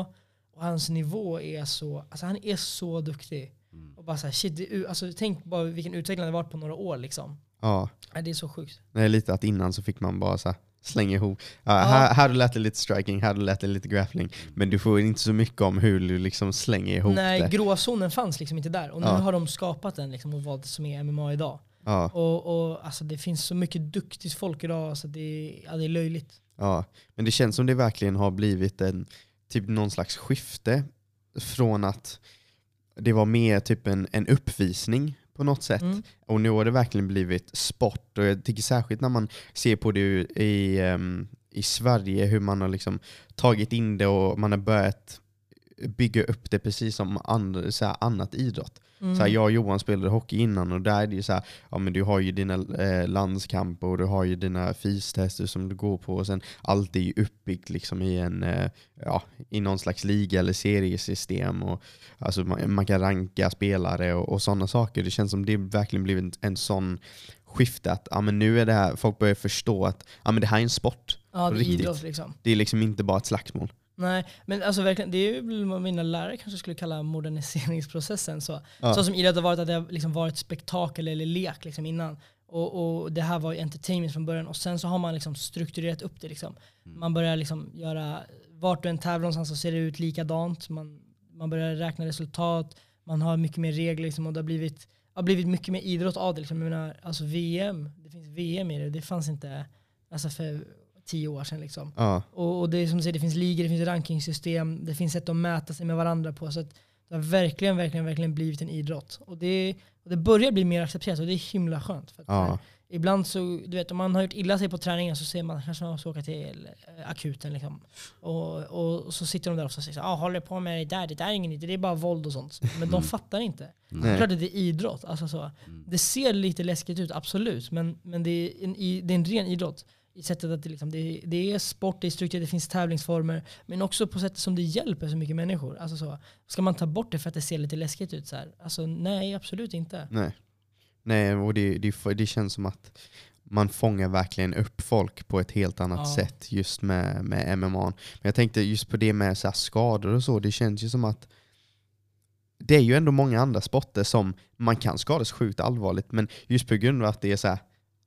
och hans nivå är så, alltså han är så duktig. Mm. Och bara så här, shit, det, alltså, tänk bara vilken utveckling det varit på några år liksom. Ja, Nej, det är så sjukt. det är lite att innan så fick man bara så här, slänga ihop. Ja, Här, här har du lärt dig lite striking, här du lärt dig lite grappling. Men du får inte så mycket om hur du liksom slänger ihop Nej, det. gråzonen fanns liksom inte där. Och nu Ja. har de skapat den liksom, och vad som är MMA idag. Ja, Och, och alltså, det finns så mycket duktigt folk idag så det, är- ja, det är löjligt. ja. Men det känns som det verkligen har blivit en, typ någon slags skifte från att det var mer typ en, en uppvisning på något sätt. Mm. Och nu har det verkligen blivit sport. Och jag tycker särskilt när man ser på det i, ehm, i Sverige, hur man har liksom tagit in det och man har börjat bygga upp det precis som andra, så här, annat idrott. Mm. Så här, jag och Johan spelade hockey innan och där är det ju så här, ja men du har ju dina eh, landskamper och du har ju dina fystester som du går på och sen allt är ju uppbyggt liksom i en, eh, ja, i någon slags liga eller seriesystem och alltså man, man kan ranka spelare och, och sådana saker. Det känns som det verkligen blivit en, en sån skifte att ja, men nu är det här, folk börjar förstå att ja, men det här är en sport. ja, det är idrott liksom. Det är liksom inte bara ett slagsmål. Nej, men alltså verkligen, det är ju vad mina lärare kanske skulle kalla moderniseringsprocessen. Så, Ja. så som idrott har varit, att det har liksom varit spektakel eller lek liksom innan. Och, och det här var ju entertainment från början och sen så har man liksom strukturerat upp det. Liksom. Man börjar liksom göra, vart du än tävlar någonstans så ser det ut likadant. Man, man börjar räkna resultat, man har mycket mer regler liksom, och det har blivit, har blivit mycket mer idrott av det. Liksom. Jag menar, alltså VM, det finns VM i det, det fanns inte alltså för tio år sedan. Liksom. Ja, Och, och det är som du säger, det finns ligor, det finns rankingsystem, det finns sätt att mäta sig med varandra på. Så att Det har verkligen, verkligen, verkligen blivit en idrott. Och det, och det börjar bli mer accepterat och det är himla skönt. För att Ja. Ibland så, du vet om man har gjort illa sig på träningen så ser man kanske man måste åka till eh, akuten liksom. och, och, och så sitter de där och säger så, ah, håller på med det där, det där är ingen idé, det är bara våld och sånt. Men de Mm. fattar inte. Det är Nej. klart att det är idrott. Alltså så. Mm. Det ser lite läskigt ut, absolut. Men, men det, är en, det är en ren idrott. I sättet att det, liksom, det, det är sport, det är struktur, det finns tävlingsformer. Men också på sättet som det hjälper så mycket människor. Alltså så. Ska man ta bort det för att det ser lite läskigt ut? Så här? Alltså, nej, absolut inte. Nej. Nej, och det, det, det känns som att man fångar verkligen upp folk på ett helt annat Ja. sätt just med, med MMA. Men jag tänkte just på det med så skador och så, det känns ju som att det är ju ändå många andra sporter som man kan skadas sjukt allvarligt, men just på grund av att det är så här,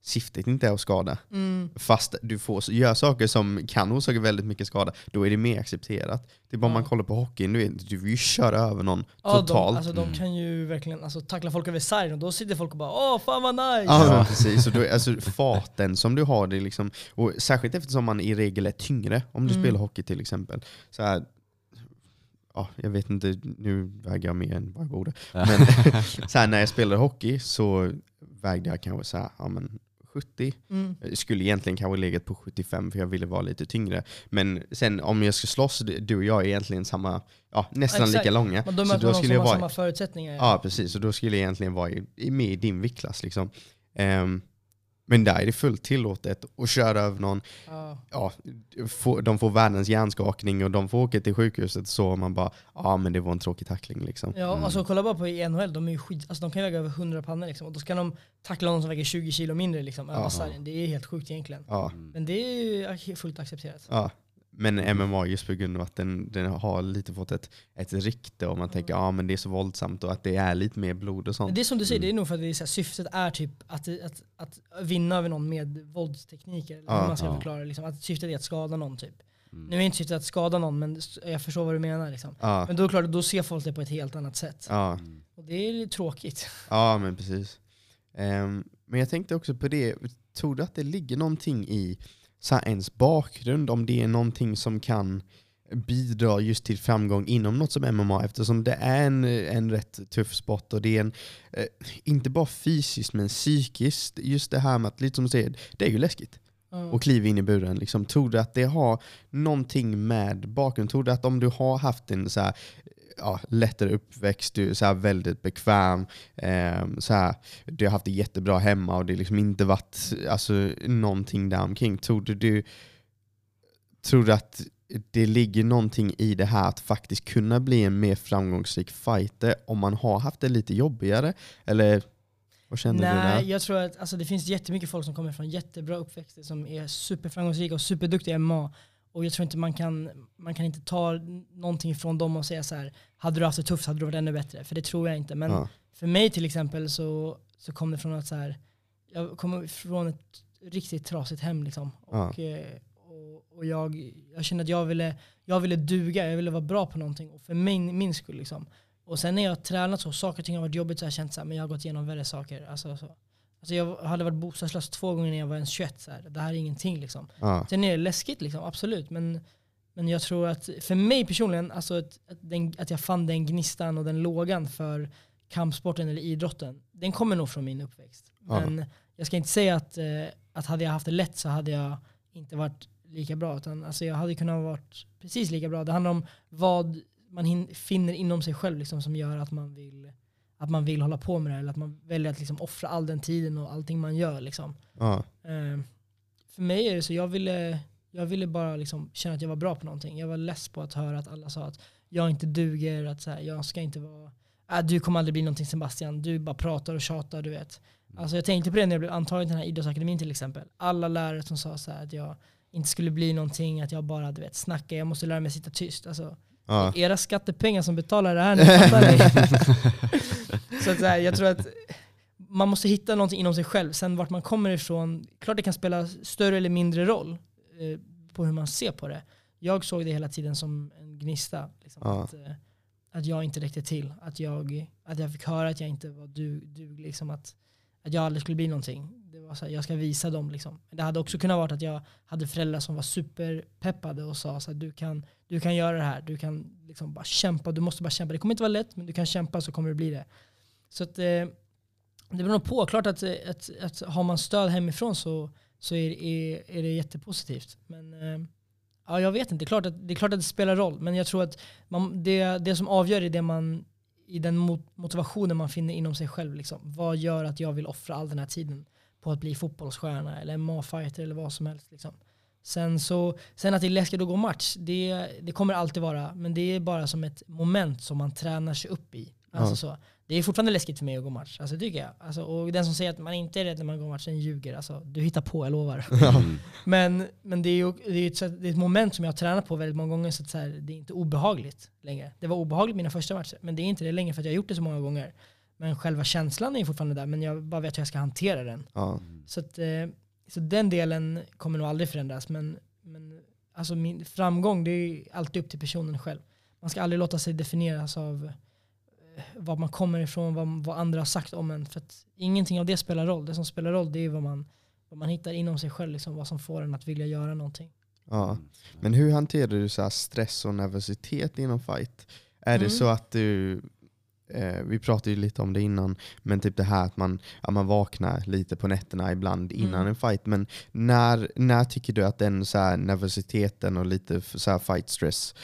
syftet inte är att skada. Mm. Fast du får göra saker som kan orsaka väldigt mycket skada, då är det mer accepterat. Det är bara om Ja. man kollar på hockeyn, du, vet, du vill ju köra över någon Ja, totalt. De, alltså, de Mm. kan ju verkligen alltså, tackla folk över sargen och då sitter folk och bara åh fan vad nice! Ja, Ja. precis. Och då, alltså, farten som du har, det liksom, och särskilt eftersom man i regel är tyngre om du Mm. spelar hockey till exempel. Så här, ja, jag vet inte, nu väger jag mer än vad jag borde. Men så här, när jag spelade hockey så vägde jag kanske så här, ja, men 70. Mm. Jag skulle egentligen kanske legat på 75 för jag ville vara lite tyngre. Men sen om jag ska slåss, du och jag är egentligen samma, ja, nästan Exakt. lika långa. Men då Så då skulle jag vara- samma förutsättningar. Ja, precis. Och då skulle jag egentligen vara i, med i din viktklass. Liksom. Ehm, men där är det fullt tillåtet att köra över någon. Ja. Ja, de får världens hjärnskakning och de får åka till sjukhuset så man bara, ja men det var en tråkig tackling liksom. Ja, Mm. alltså kolla bara på NHL, de, är ju skit, alltså, de kan väga över 100 pannor liksom, och då ska de tackla någon som väger 20 kilo mindre liksom, över sargen. Det är helt sjukt egentligen. Ja. Men det är ju fullt accepterat. ja. Men MMA just på grund av att den, den har lite fått ett, ett rykte och man tänker ja men det är så våldsamt och att det är lite mer blod och sånt. det är som du säger, Mm. det är nog för att det är så här, syftet är typ att, att, att vinna över någon med våldstekniker. Eller Ja. man ska Ja. förklara. Liksom. Att syftet är att skada någon typ. Mm. Nu är inte syftet att skada någon men jag förstår vad du menar. Liksom. Ja, Men då, klart, då ser folk det på ett helt annat sätt. ja. Mm. Och det är tråkigt. Ja, men precis. Ehm, men jag tänkte också på det, tror du att det ligger någonting i så här, ens bakgrund, om det är någonting som kan bidra just till framgång inom något som MMA eftersom det är en, en rätt tuff sport och det är en, eh, inte bara fysiskt men psykiskt, just det här med att, lite som du säger, det är ju läskigt Ja. och kliva in i buren. Liksom, tror du att det har någonting med bakgrund? Tror du att om du har haft en så här, ja, lättare uppväxt, du är så väldigt bekväm, eh, så här, du har haft det jättebra hemma och det har liksom inte varit alltså, någonting där omkring. Tror du, du, tror du att det ligger någonting i det här att faktiskt kunna bli en mer framgångsrik fighter om man har haft det lite jobbigare? Eller vad känner du Nej, där? jag tror att alltså, det finns jättemycket folk som kommer från jättebra uppväxter som är superframgångsrika och superduktiga i MMA. Och jag tror inte man kan, man kan inte ta någonting från dem och säga så här, hade du haft det tufft hade du varit ännu bättre. För det tror jag inte. Men Ja, för mig till exempel så, så kom det från att så här, jag kommer från ett riktigt trasigt hem liksom. Ja. Och, eh, och, och jag, jag kände att jag ville, jag ville duga, jag ville vara bra på någonting. Och för min, min skull liksom. Och sen när jag har tränat så, saker och ting har varit jobbigt så har jag känt att jag har gått igenom värre saker. Alltså, så. Alltså jag hade varit bostadslös två gånger när jag var ens 21. Så här. Det här är ingenting liksom. ja, Sen är det läskigt liksom, absolut. Men, men jag tror att för mig personligen, alltså att, att, den, att jag fann den gnistan och den lågan för kampsporten eller idrotten, den kommer nog från min uppväxt. Ja. Men jag ska inte säga att, eh, att hade jag haft det lätt så hade jag inte varit lika bra. Utan alltså jag hade kunnat vara precis lika bra. Det handlar om vad man hin- finner inom sig själv liksom, som gör att man vill att man vill hålla på med det eller att man väljer att liksom offra all den tiden och allting man gör. Liksom. ja, Eh, för mig är det så, jag ville, jag ville bara liksom känna att jag var bra på någonting. Jag var less på att höra att alla sa att jag inte duger, att så här, jag ska inte vara, äh, du kommer aldrig bli någonting Sebastian, du bara pratar och tjatar, du vet. Alltså jag tänkte på det när jag blev antagen till den här idrottsakademin till exempel. Alla lärare som sa så här, att jag inte skulle bli någonting, att jag bara du vet, snackar, jag måste lära mig sitta tyst. Alltså, ja. era skattepengar som betalar det här, det. Så att, så här, jag tror att man måste hitta någonting inom sig själv. Sen vart man kommer ifrån, klart det kan spela större eller mindre roll eh, på hur man ser på det. Jag såg det hela tiden som en gnista. Liksom, Ja. att, eh, att jag inte räckte till. Att jag, att jag fick höra att jag inte var du, duglig. Liksom att, att jag aldrig skulle bli någonting. Det var så här, jag ska visa dem liksom. Men det hade också kunnat vara att jag hade föräldrar som var superpeppade och sa så här, du kan, du kan göra det här, du kan liksom bara kämpa, du måste bara kämpa. Det kommer inte vara lätt men du kan kämpa så kommer det bli det. Så att, eh, det beror nog på. Klart att, att, att har man stöd hemifrån så, så är, är, är det jättepositivt. Men eh, ja, jag vet inte. Det är, klart att, det är klart att det spelar roll. Men jag tror att man, det, det som avgör är det man, i den motivationen man finner inom sig själv. Liksom. Vad gör att jag vill offra all den här tiden på att bli fotbollsstjärna eller MMA-fighter eller vad som helst. Liksom. Sen, så, sen att det är läskigt att gå match, det, det kommer alltid vara. Men det är bara som ett moment som man tränar sig upp i. Alltså så. Det är fortfarande läskigt för mig att gå match, alltså, tycker jag. Alltså, och den som säger att man inte är rädd när man går match, den ljuger. Alltså, du hittar på, jag lovar. Mm. men men det, är ju, det, är ett, det är ett moment som jag har tränat på väldigt många gånger, så, att så här, det är inte obehagligt längre. Det var obehagligt mina första matcher, men det är inte det längre för att jag har gjort det så många gånger. Men själva känslan är fortfarande där, men jag bara vet hur jag ska hantera den. Ja. Så, att, eh, så den delen kommer nog aldrig förändras. Men, men alltså min framgång, det är alltid upp till personen själv. Man ska aldrig låta sig definieras av var man kommer ifrån, vad, vad andra har sagt om en. För att ingenting av det spelar roll. Det som spelar roll det är vad man, vad man hittar inom sig själv, liksom, vad som får en att vilja göra någonting. Ja. Men hur hanterar du så här stress och nervositet inom fight? Är det Mm. så att du, eh, vi pratade ju lite om det innan, men typ det här att man, ja, man vaknar lite på nätterna ibland innan Mm. en fight. Men när, när tycker du att den så här nervositeten och lite så här fight stress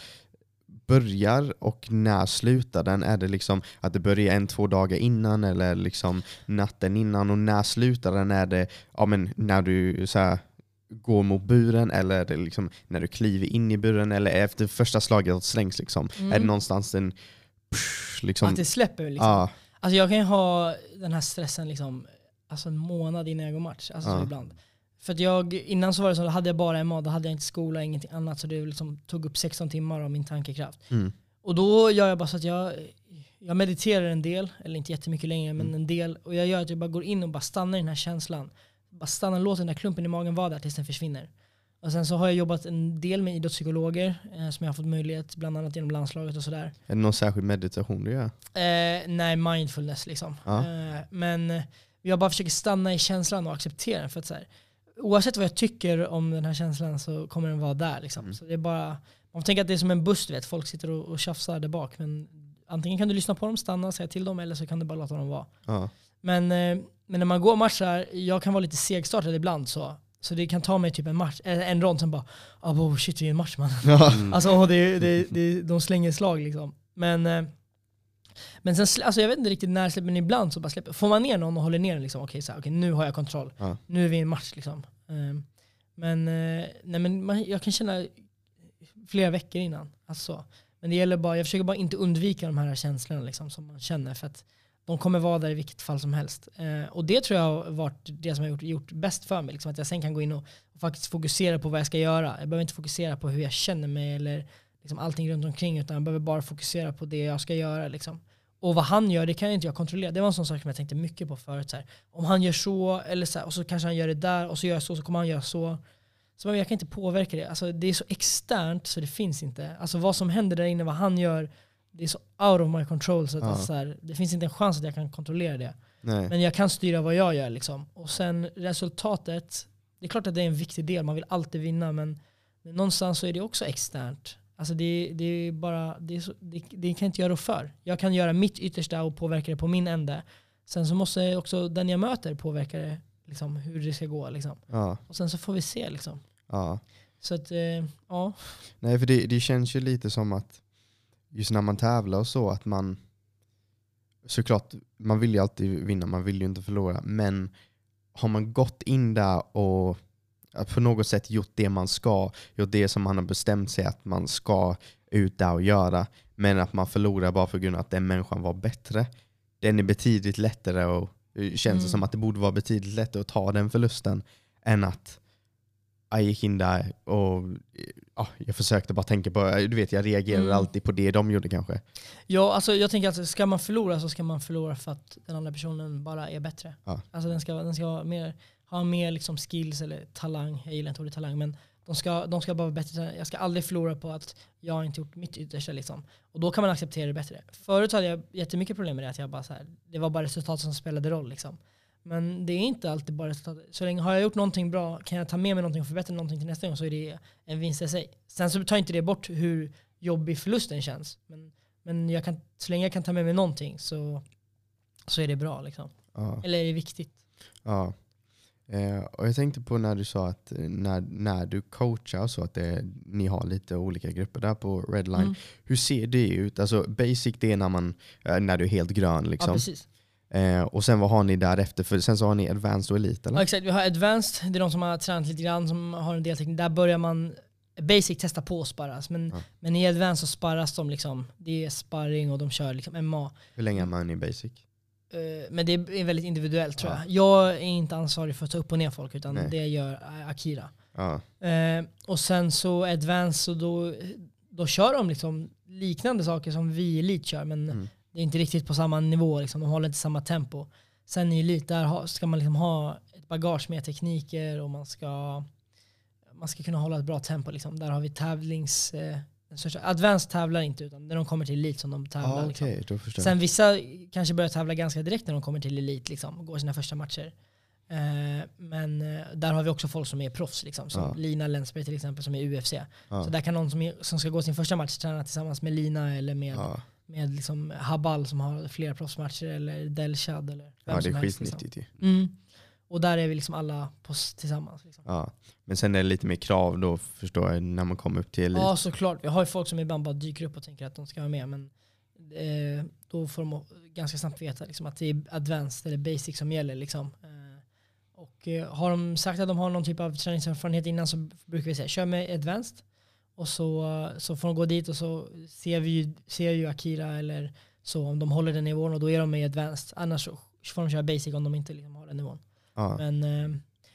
börjar och när slutar den? Är det liksom att det börjar en, två dagar innan eller liksom natten innan? Och när slutar den? Är det ja, men när du så här, går mot buren eller är det liksom när du kliver in i buren eller efter första slaget att slängs? Liksom? Mm. Är det någonstans en... Psh, liksom, Att det släpper liksom. ja, Alltså jag kan ju ha den här stressen liksom, alltså en månad innan jag går match. Alltså Ja. ibland. För att jag, innan så var det så, hade jag bara MA, då hade jag inte skola, ingenting annat. Så det liksom tog upp 16 timmar av min tankekraft. mm, Och då gör jag bara så att jag, jag mediterar en del, eller inte jättemycket längre, men en del. Och jag gör att jag bara går in och bara stannar i den här känslan. Bara stannar, låter den där klumpen i magen vara där tills den försvinner. Och sen så har jag jobbat en del med idrottspsykologer eh, som jag har fått möjlighet, bland annat genom landslaget och sådär. är det någon särskild meditation du gör? Eh, nej, mindfulness liksom. Ja. Eh, men jag bara försöker stanna i känslan och acceptera den. För att så här, oavsett vad jag tycker om den här känslan så kommer den vara där. Liksom. Mm. Så det är bara, man tänka att det är som en buss, du vet. folk sitter och, och tjafsar där bak. Men antingen kan du lyssna på dem, stanna, säga till dem eller så kan du bara låta dem vara. Ja. Men, eh, men när man går matcher, jag kan vara lite segstartad ibland så. Så det kan ta mig typ en match, en rond, sen bara oh, shit vi är en match man. Mm. Alltså det, det, det, de slänger slag liksom. Men, eh, men sen, alltså jag vet inte riktigt när släpper, men ibland så bara släpper Får man ner någon och håller ner den, liksom, okej här, okej, nu har jag kontroll. Ja. Nu är vi i en match liksom. Eh, Men, eh, nej, men man, jag kan känna flera veckor innan. Alltså. Men det gäller bara, jag försöker bara inte undvika de här känslorna liksom, som man känner. För att de kommer vara där i vilket fall som helst. Eh, och det tror jag har varit det som har gjort, gjort bäst för mig. Liksom, att jag sen kan gå in och, och faktiskt fokusera på vad jag ska göra. Jag behöver inte fokusera på hur jag känner mig eller liksom allting runt omkring. Utan jag behöver bara fokusera på det jag ska göra. Liksom. Och vad han gör, det kan inte jag kontrollera. Det var en sån sak som jag tänkte mycket på förut. Så här. Om han gör så, eller så här, och så kanske han gör det där, och så gör jag så, så kommer han göra så. Så jag kan inte påverka det. Alltså, det är så externt så det finns inte. Alltså vad som händer där inne, vad han gör, det är så out of my control. Så att Ja. alltså, så här, det finns inte en chans att jag kan kontrollera det. Nej. Men jag kan styra vad jag gör. Liksom. Och sen resultatet, det är klart att det är en viktig del, man vill alltid vinna men, men någonstans så är det också externt. Alltså det, det är bara, det, är så, det, det kan jag inte göra för. Jag kan göra mitt yttersta och påverka det på min ände. Sen så måste också den jag möter påverka det, liksom, hur det ska gå. Liksom. Ja. Och sen så får vi se. Liksom. Ja. Så att, eh, ja. Nej, för det, det känns ju lite som att just när man tävlar och så, att man såklart, man vill ju alltid vinna, man vill ju inte förlora, men har man gått in där och att på något sätt gjort det man ska, gjort det som man har bestämt sig att man ska ut där och göra, men att man förlorar bara på grund av att den människan var bättre, den är betydligt lättare och det känns det Mm. som att det borde vara betydligt lättare att ta den förlusten än att jag gick in där och ja, jag försökte bara tänka på, du vet jag reagerade Mm. alltid på det de gjorde kanske. Ja, alltså jag tänker att ska man förlora så ska man förlora för att den andra personen bara är bättre. Ja. Alltså den ska, den ska ha mer, ha mer liksom skills eller talang, jag gillar inte ordet talang, men de ska, de ska bara vara bättre. Jag ska aldrig förlora på att jag har inte gjort mitt yttersta. Liksom. Och då kan man acceptera det bättre. Förut hade jag jättemycket problem med det, att jag bara så här, det var bara resultatet som spelade roll. Liksom. Men det är inte alltid bara resultatet. Så länge har jag gjort någonting bra, kan jag ta med mig någonting och förbättra någonting till nästa gång så är det en vinst i sig. Sen så tar inte det bort hur jobbig förlusten känns. Men, men jag kan, så länge jag kan ta med mig någonting så, så är det bra. Liksom. Ja. Eller är det viktigt. Ja. Eh, och jag tänkte på när du sa att eh, när, när du coachar så att det, ni har lite olika grupper där på Redline. Mm. Hur ser det ut? Alltså basic det är när, man, eh, när du är helt grön Ja, liksom. precis. eh, och sen vad har ni därefter? För sen så har ni advanced och elite eller? Ja, exakt. Vi har advanced, det är de som har tränat lite grann, som har en del teknik. Där börjar man basic testa på att sparras. Men, Ja. men i advanced så sparras de liksom. Det är sparring och de kör liksom MMA. Hur länge är man i basic? Eh, Men det är väldigt individuellt tror Ja. jag. Jag är inte ansvarig för att ta upp och ner folk utan Nej. det gör eh, Akira. Ja. Eh, och sen så advanced så då, då kör de liksom liknande saker som vi i Elite kör men Mm. det är inte riktigt på samma nivå, liksom. de håller inte samma tempo. Sen i Elite där ska man liksom ha ett bagage med tekniker och man ska, man ska kunna hålla ett bra tempo. Liksom. Där har vi tävlings... Största- advanced tävlar inte utan när de kommer till Elite som de tävlar. Ah, liksom. Förstår jag. Sen vissa kanske börjar tävla ganska direkt när de kommer till elit, liksom, och går sina första matcher. Eh, men eh, där har vi också folk som är proffs, liksom, som Ja. Lina Länsberg till exempel som är UFC. Ja. Så där kan någon som, är, som ska gå sin första match träna tillsammans med Lina eller med, med liksom Habal som har flera proffsmatcher eller Delshad eller vem ja, det är helst. Liksom. skitnyttigt ju. Mm. Och där är vi liksom alla på, tillsammans. Liksom. Ja. Men sen är det lite mer krav då förstår jag när man kommer upp till elit. Ja såklart, vi har ju folk som ibland bara dyker upp och tänker att de ska vara med men eh, då får de ganska snabbt veta liksom, att det är advanced eller basic som gäller. Liksom. Eh, och eh, har de sagt att de har någon typ av träningserfarenhet innan så brukar vi säga kör med advanced och så, så får de gå dit och så ser vi ju, ser ju Akira eller så om de håller den nivån och då är de med advanced. Annars får de köra basic om de inte liksom, har den nivån. Ja. Men, eh,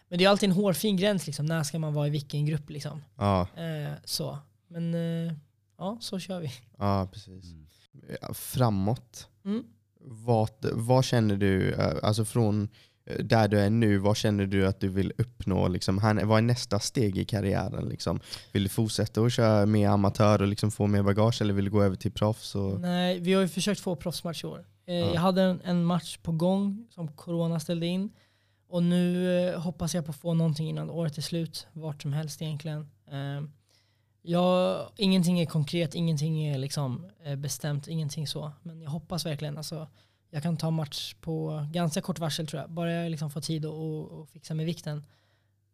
men det är alltid en hårfin gräns liksom, när ska man vara i vilken grupp. Liksom. Ja. Eh, så. Men eh, ja, så kör vi. ja, precis. Mm. Framåt, Mm. vad, vad känner du, eh, alltså från eh, där du är nu, vad känner du att du vill uppnå? Liksom, här- vad är nästa steg i karriären? Liksom? Vill du fortsätta att köra mer amatör och liksom få mer bagage eller vill du gå över till proffs? Och, Nej, vi har ju försökt få proffsmatch i år. Eh, Ja. Jag hade en, en match på gång som corona ställde in. Och nu eh, hoppas jag på att få någonting innan året är slut. Vart som helst egentligen. Eh, jag, ingenting är konkret, ingenting är liksom, eh, bestämt, ingenting så. Men jag hoppas verkligen. Alltså, jag kan ta match på ganska kort varsel tror jag. Bara jag liksom får tid och, och, fixa med vikten.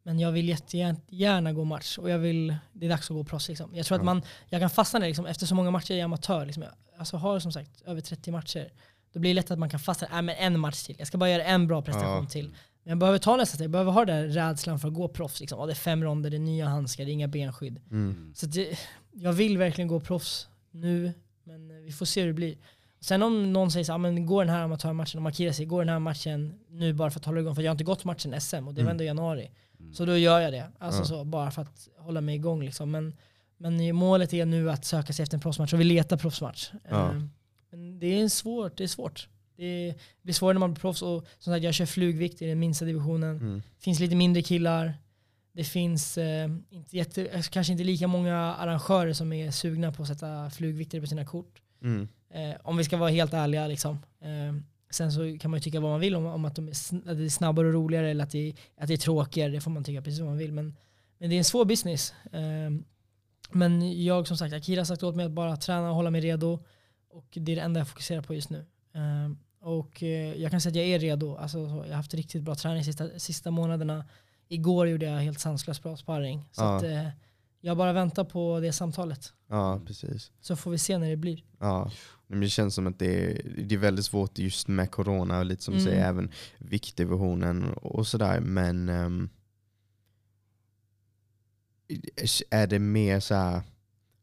Men jag vill jättegärna gå match och jag vill, det är dags att gå proffs. Liksom. Jag tror att Ja. man, jag kan fastna där liksom, efter så många matcher i amatör. Liksom, jag alltså, har som sagt över 30 matcher. Då blir det lätt att man kan fastna, äh, men en match till. Jag ska bara göra en bra prestation Ja. till. Men jag behöver ta nästa steg, jag behöver ha den där rädslan för att gå proffs. Liksom. Ja, det är fem ronder, det är nya handskar, det är inga benskydd. mm. Så det, jag vill verkligen gå proffs nu, men vi får se hur det blir. Sen om någon säger så, ah, men går den här amatörmatchen, om Akira säger går den här matchen nu bara för att hålla igång, för jag har inte gått matchen SM och det var Mm. ändå i januari. Mm. Så då gör jag det, alltså Ja. så, bara för att hålla mig igång. Liksom. Men, men målet är nu att söka sig efter en proffsmatch och vi letar proffsmatch. Ja. Eh, Men det är svårt, det är svårt. Det blir svårare när man blir proffs och som sagt jag kör flugvikt i den minsta divisionen. Mm. finns lite mindre killar. Det finns eh, inte jätte, eh, kanske inte lika många arrangörer som är sugna på att sätta flugvikter på sina kort. Mm. Eh, om vi ska vara helt ärliga. Liksom. Eh, sen så kan man ju tycka vad man vill om, om att, de är att det är snabbare och roligare eller att det, att det är tråkigare. Det får man tycka precis vad man vill. Men, men det är en svår business. Eh, men jag som sagt, Akira har sagt åt mig att bara träna och hålla mig redo. Och det är det enda jag fokuserar på just nu. Och eh, jag kan säga att jag är redo. Alltså, så, jag har haft riktigt bra träning sista, sista månaderna. Igår gjorde jag helt sanslöst bra sparring. Så Ja. att, eh, jag bara väntar på det samtalet. Ja, precis. Så får vi se när det blir. Ja. Men det känns som att det är, det är väldigt svårt just med corona och lite som Mm. säger även viktdivisionen och sådär. Men ehm, är det mer så här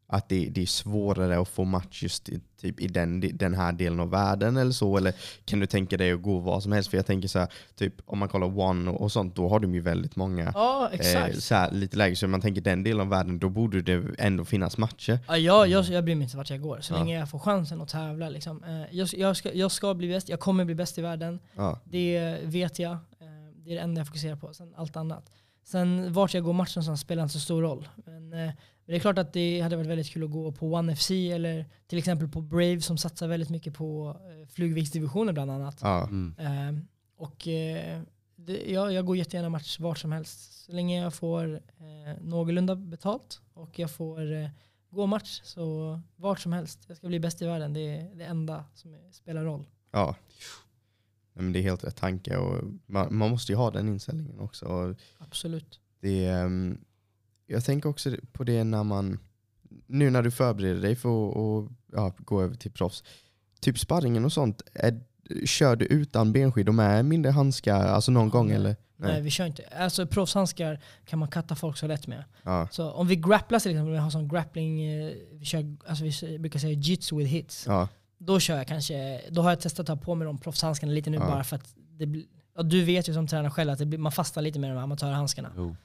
att det, det är svårare att få match just i, typ i den, den här delen av världen eller så? Eller kan du tänka dig att gå vad som helst? För jag tänker så här, typ om man kollar One och, och sånt, då har de ju väldigt många Ja, eh, så här, lite lägre. Så man tänker den delen av världen, då borde det ändå finnas matcher. Ja, jag, jag, jag bryr mig inte vart jag går, så Ja. länge jag får chansen att tävla. Liksom. Eh, Jag, jag, ska, jag ska bli bäst, jag kommer bli bäst i världen. Ja, Det vet jag. Eh, Det är det enda jag fokuserar på. Sen allt annat. Sen vart jag går matchen som spelar inte så stor roll. Men, eh, men det är klart att det hade varit väldigt kul att gå på One FC eller till exempel på Brave som satsar väldigt mycket på eh, flugviktsdivisioner bland annat. ja, Mm. Eh, och eh, det, ja, jag går jättegärna match vart som helst. Så länge jag får eh, någorlunda betalt och jag får eh, gå match så vart som helst. Jag ska bli bäst i världen. Det är det enda som spelar roll. Ja. Nej, men det är helt rätt tanke och man, man måste ju ha den inställningen också. Och Absolut. Det, ehm, jag tänker också på det när man, nu när du förbereder dig för att och, ja, gå över till proffs, typ sparringen och sånt, är, kör du utan benskydd och med mindre handskar alltså någon gång nej. eller? Nej. vi kör inte. Alltså proffshandskar kan man katta folk så lätt med. Ja, Så om vi grapplar till exempel, vi har sån grappling, eh, vi, kör, alltså vi brukar säga jitsu with hits. ja, Då kör jag kanske, då har jag testat att ta på mig de proffshandskarna lite nu Ja. bara för att det ja, du vet ju som tränare själv att det blir, man fastnar lite med de amatörhandskarna. Jo.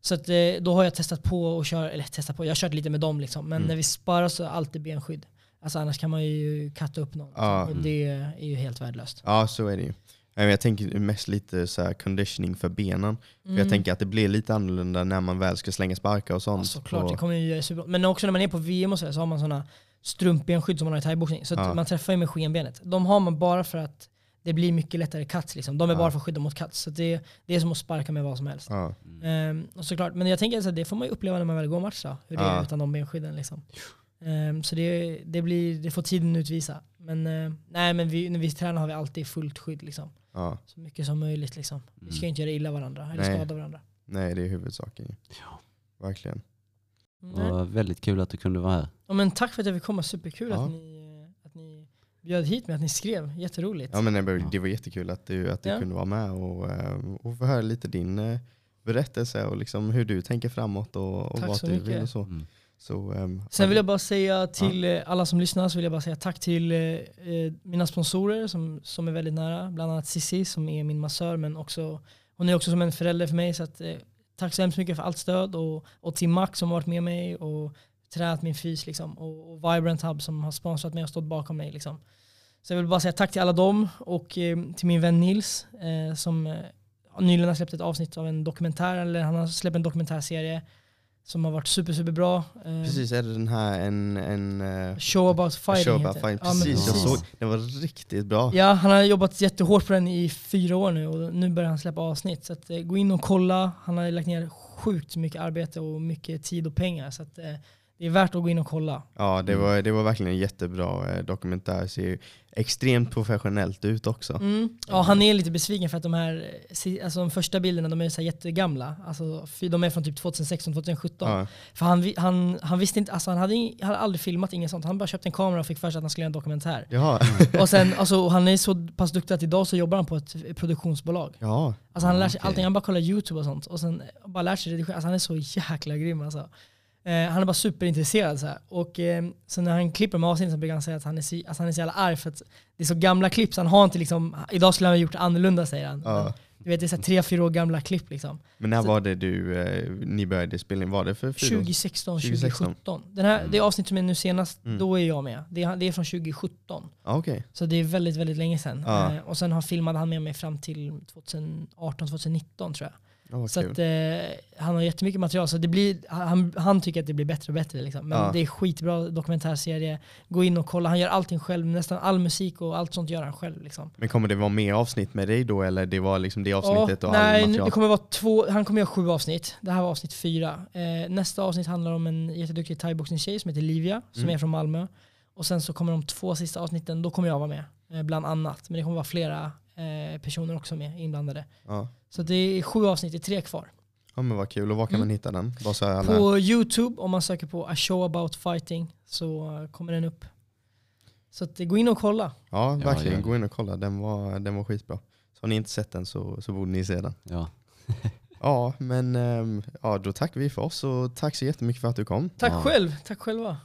Så att, eh, då har jag testat på och kör, eller testat på, jag har kört lite med dem liksom. Men Mm. när vi sparar så är alltid benskydd. Alltså annars kan man ju katta upp någon. liksom. Ja. Och det är ju helt värdelöst. ja, så är det ju. Jag tänker mest lite så här conditioning för benen. För jag Mm. tänker att det blir lite annorlunda när man väl ska slänga sparkar och Ja, sånt. såklart, och, det kommer ju göra superbra. Men också när man är på VM och så, där, så har man sådana strumpbenskydd som man har i thaiboxning. Så att Ja. man träffar ju med skenbenet. De har man bara för att det blir mycket lättare cuts. Liksom. De är Ja. bara för att skydda mot cuts. Så det, det är som att sparka med vad som helst. ja. Ehm, och såklart, men jag tänker att det får man ju uppleva när man väl går match då, hur det Ja. är utan de benskydden. Liksom. Ehm, så det, det, blir, det får tiden utvisa. Men, eh, nej, men vi, när vi tränar har vi alltid fullt skydd. Liksom. ja. Så mycket som möjligt. Liksom. Vi ska Mm. inte göra illa varandra eller Nej. skada varandra. Nej, det är huvudsaken. ju. Ja. Verkligen. Nej. Det var väldigt kul att du kunde vara här. Ja, men tack för att jag fick komma, superkul Ja. att, ni, att ni bjöd hit mig, att ni skrev. Jätteroligt. Ja, men det, var, Ja. det var jättekul att du, att du Ja. kunde vara med och, eh, och få höra lite din eh, berättelse och liksom hur du tänker framåt och, och Tack vad så du mycket. vill och så. Mm. så ehm, Sen vill jag bara säga till eh, alla som lyssnar, så vill jag bara säga tack till eh, eh, mina sponsorer som, som är väldigt nära. Bland annat Cissi som är min massör, men också, hon är också som en förälder för mig. Så att, eh, tack så hemskt mycket för allt stöd. Och, och till Max som varit med mig och tränat min fys. Liksom, och, och Vibrant Hub som har sponsrat mig och stått bakom mig. Liksom. Så jag vill bara säga tack till alla dem och eh, till min vän Nils eh, som eh, nyligen har släppt ett avsnitt av en dokumentär, eller han har släppt en dokumentärserie som har varit super, super bra. Eh, Precis, är det den här en, en eh, Show about fighting show about fighting? Ja, men Precis, jag precis. såg, den var riktigt bra. Ja, han har jobbat jättehårt på den i fyra år nu och nu börjar han släppa avsnitt. Så att, eh, gå in och kolla. Han har lagt ner sjukt mycket arbete och mycket tid och pengar. Så att, det är värt att gå in och kolla. Ja, det Mm. var, det var verkligen en jättebra eh, dokumentär. Ser ju extremt professionellt ut också. Mm. Ja, han är lite besviken för att de här eh, alltså de första bilderna de är så här jättegamla. Alltså, de är från typ 2016-2017. Ja, För han, han, han visste inte, alltså han hade, ing- han hade aldrig filmat inget sånt. Han bara köpte en kamera och fick för sig att han skulle göra en dokumentär. Jaha. Och sen, alltså, han är så pass duktig att idag så jobbar han på ett produktionsbolag. ja. Alltså han lär sig Okej. allting, han bara kollar youtube och sånt och sen bara lär sig redigera. Alltså han är så jäkla grym alltså. Eh, han är bara superintresserad så här. Och eh, så när han klipper med avsnitt så brukar han säga att han är, så, alltså han är så jävla arg för att det är så gamla klipp så han har inte liksom, idag skulle han ha gjort annorlunda säger han. Ja. Men, du vet det är så här tre, fyra år gamla klipp liksom. Men när Så- var det du, eh, ni började spela in? Var det för fyra år? 2016, 2016. 2017. Den här, Det avsnitt som är nu senast, Mm. då är jag med. Det är, det är från 2017. Ja, Okej. Så det är väldigt, väldigt länge sedan. Ja. Eh, och sen har filmade han med mig fram till 2018-2019 tror jag. Vad Så att, eh, han har jättemycket material, så det blir, han, han tycker att det blir bättre och bättre. Liksom. Men Ja. det är skitbra dokumentärserie. Gå in och kolla, han gör allting själv. Nästan all musik och allt sånt gör han själv. Liksom. Men kommer det vara mer avsnitt med dig då eller det var liksom det avsnittet Ja, och all nej, material? det kommer vara två, han kommer göra sju avsnitt. Det här var avsnitt fyra. Eh, nästa avsnitt handlar om en jätteduktig thaiboxningstjej som heter Livia, som Mm. är från Malmö. Och sen så kommer de två sista avsnitten, då kommer jag vara med. Eh, bland annat. Men det kommer vara flera eh, personer också med inblandade. Ja. Så det är sju avsnitt, det är tre kvar. ja men vad kul. Och var kan Mm. man hitta den? På Youtube, om man söker på A show about fighting, så kommer den upp. Så att, gå in och kolla. Ja, Ja, verkligen. det. Gå in och kolla. Den var, den var skitbra. Så har ni inte sett den så, så borde ni se den. Ja. Ja, men ehm, ja, då tackar vi för oss och tack så jättemycket för att du kom. Tack Ja. själv, tack själva.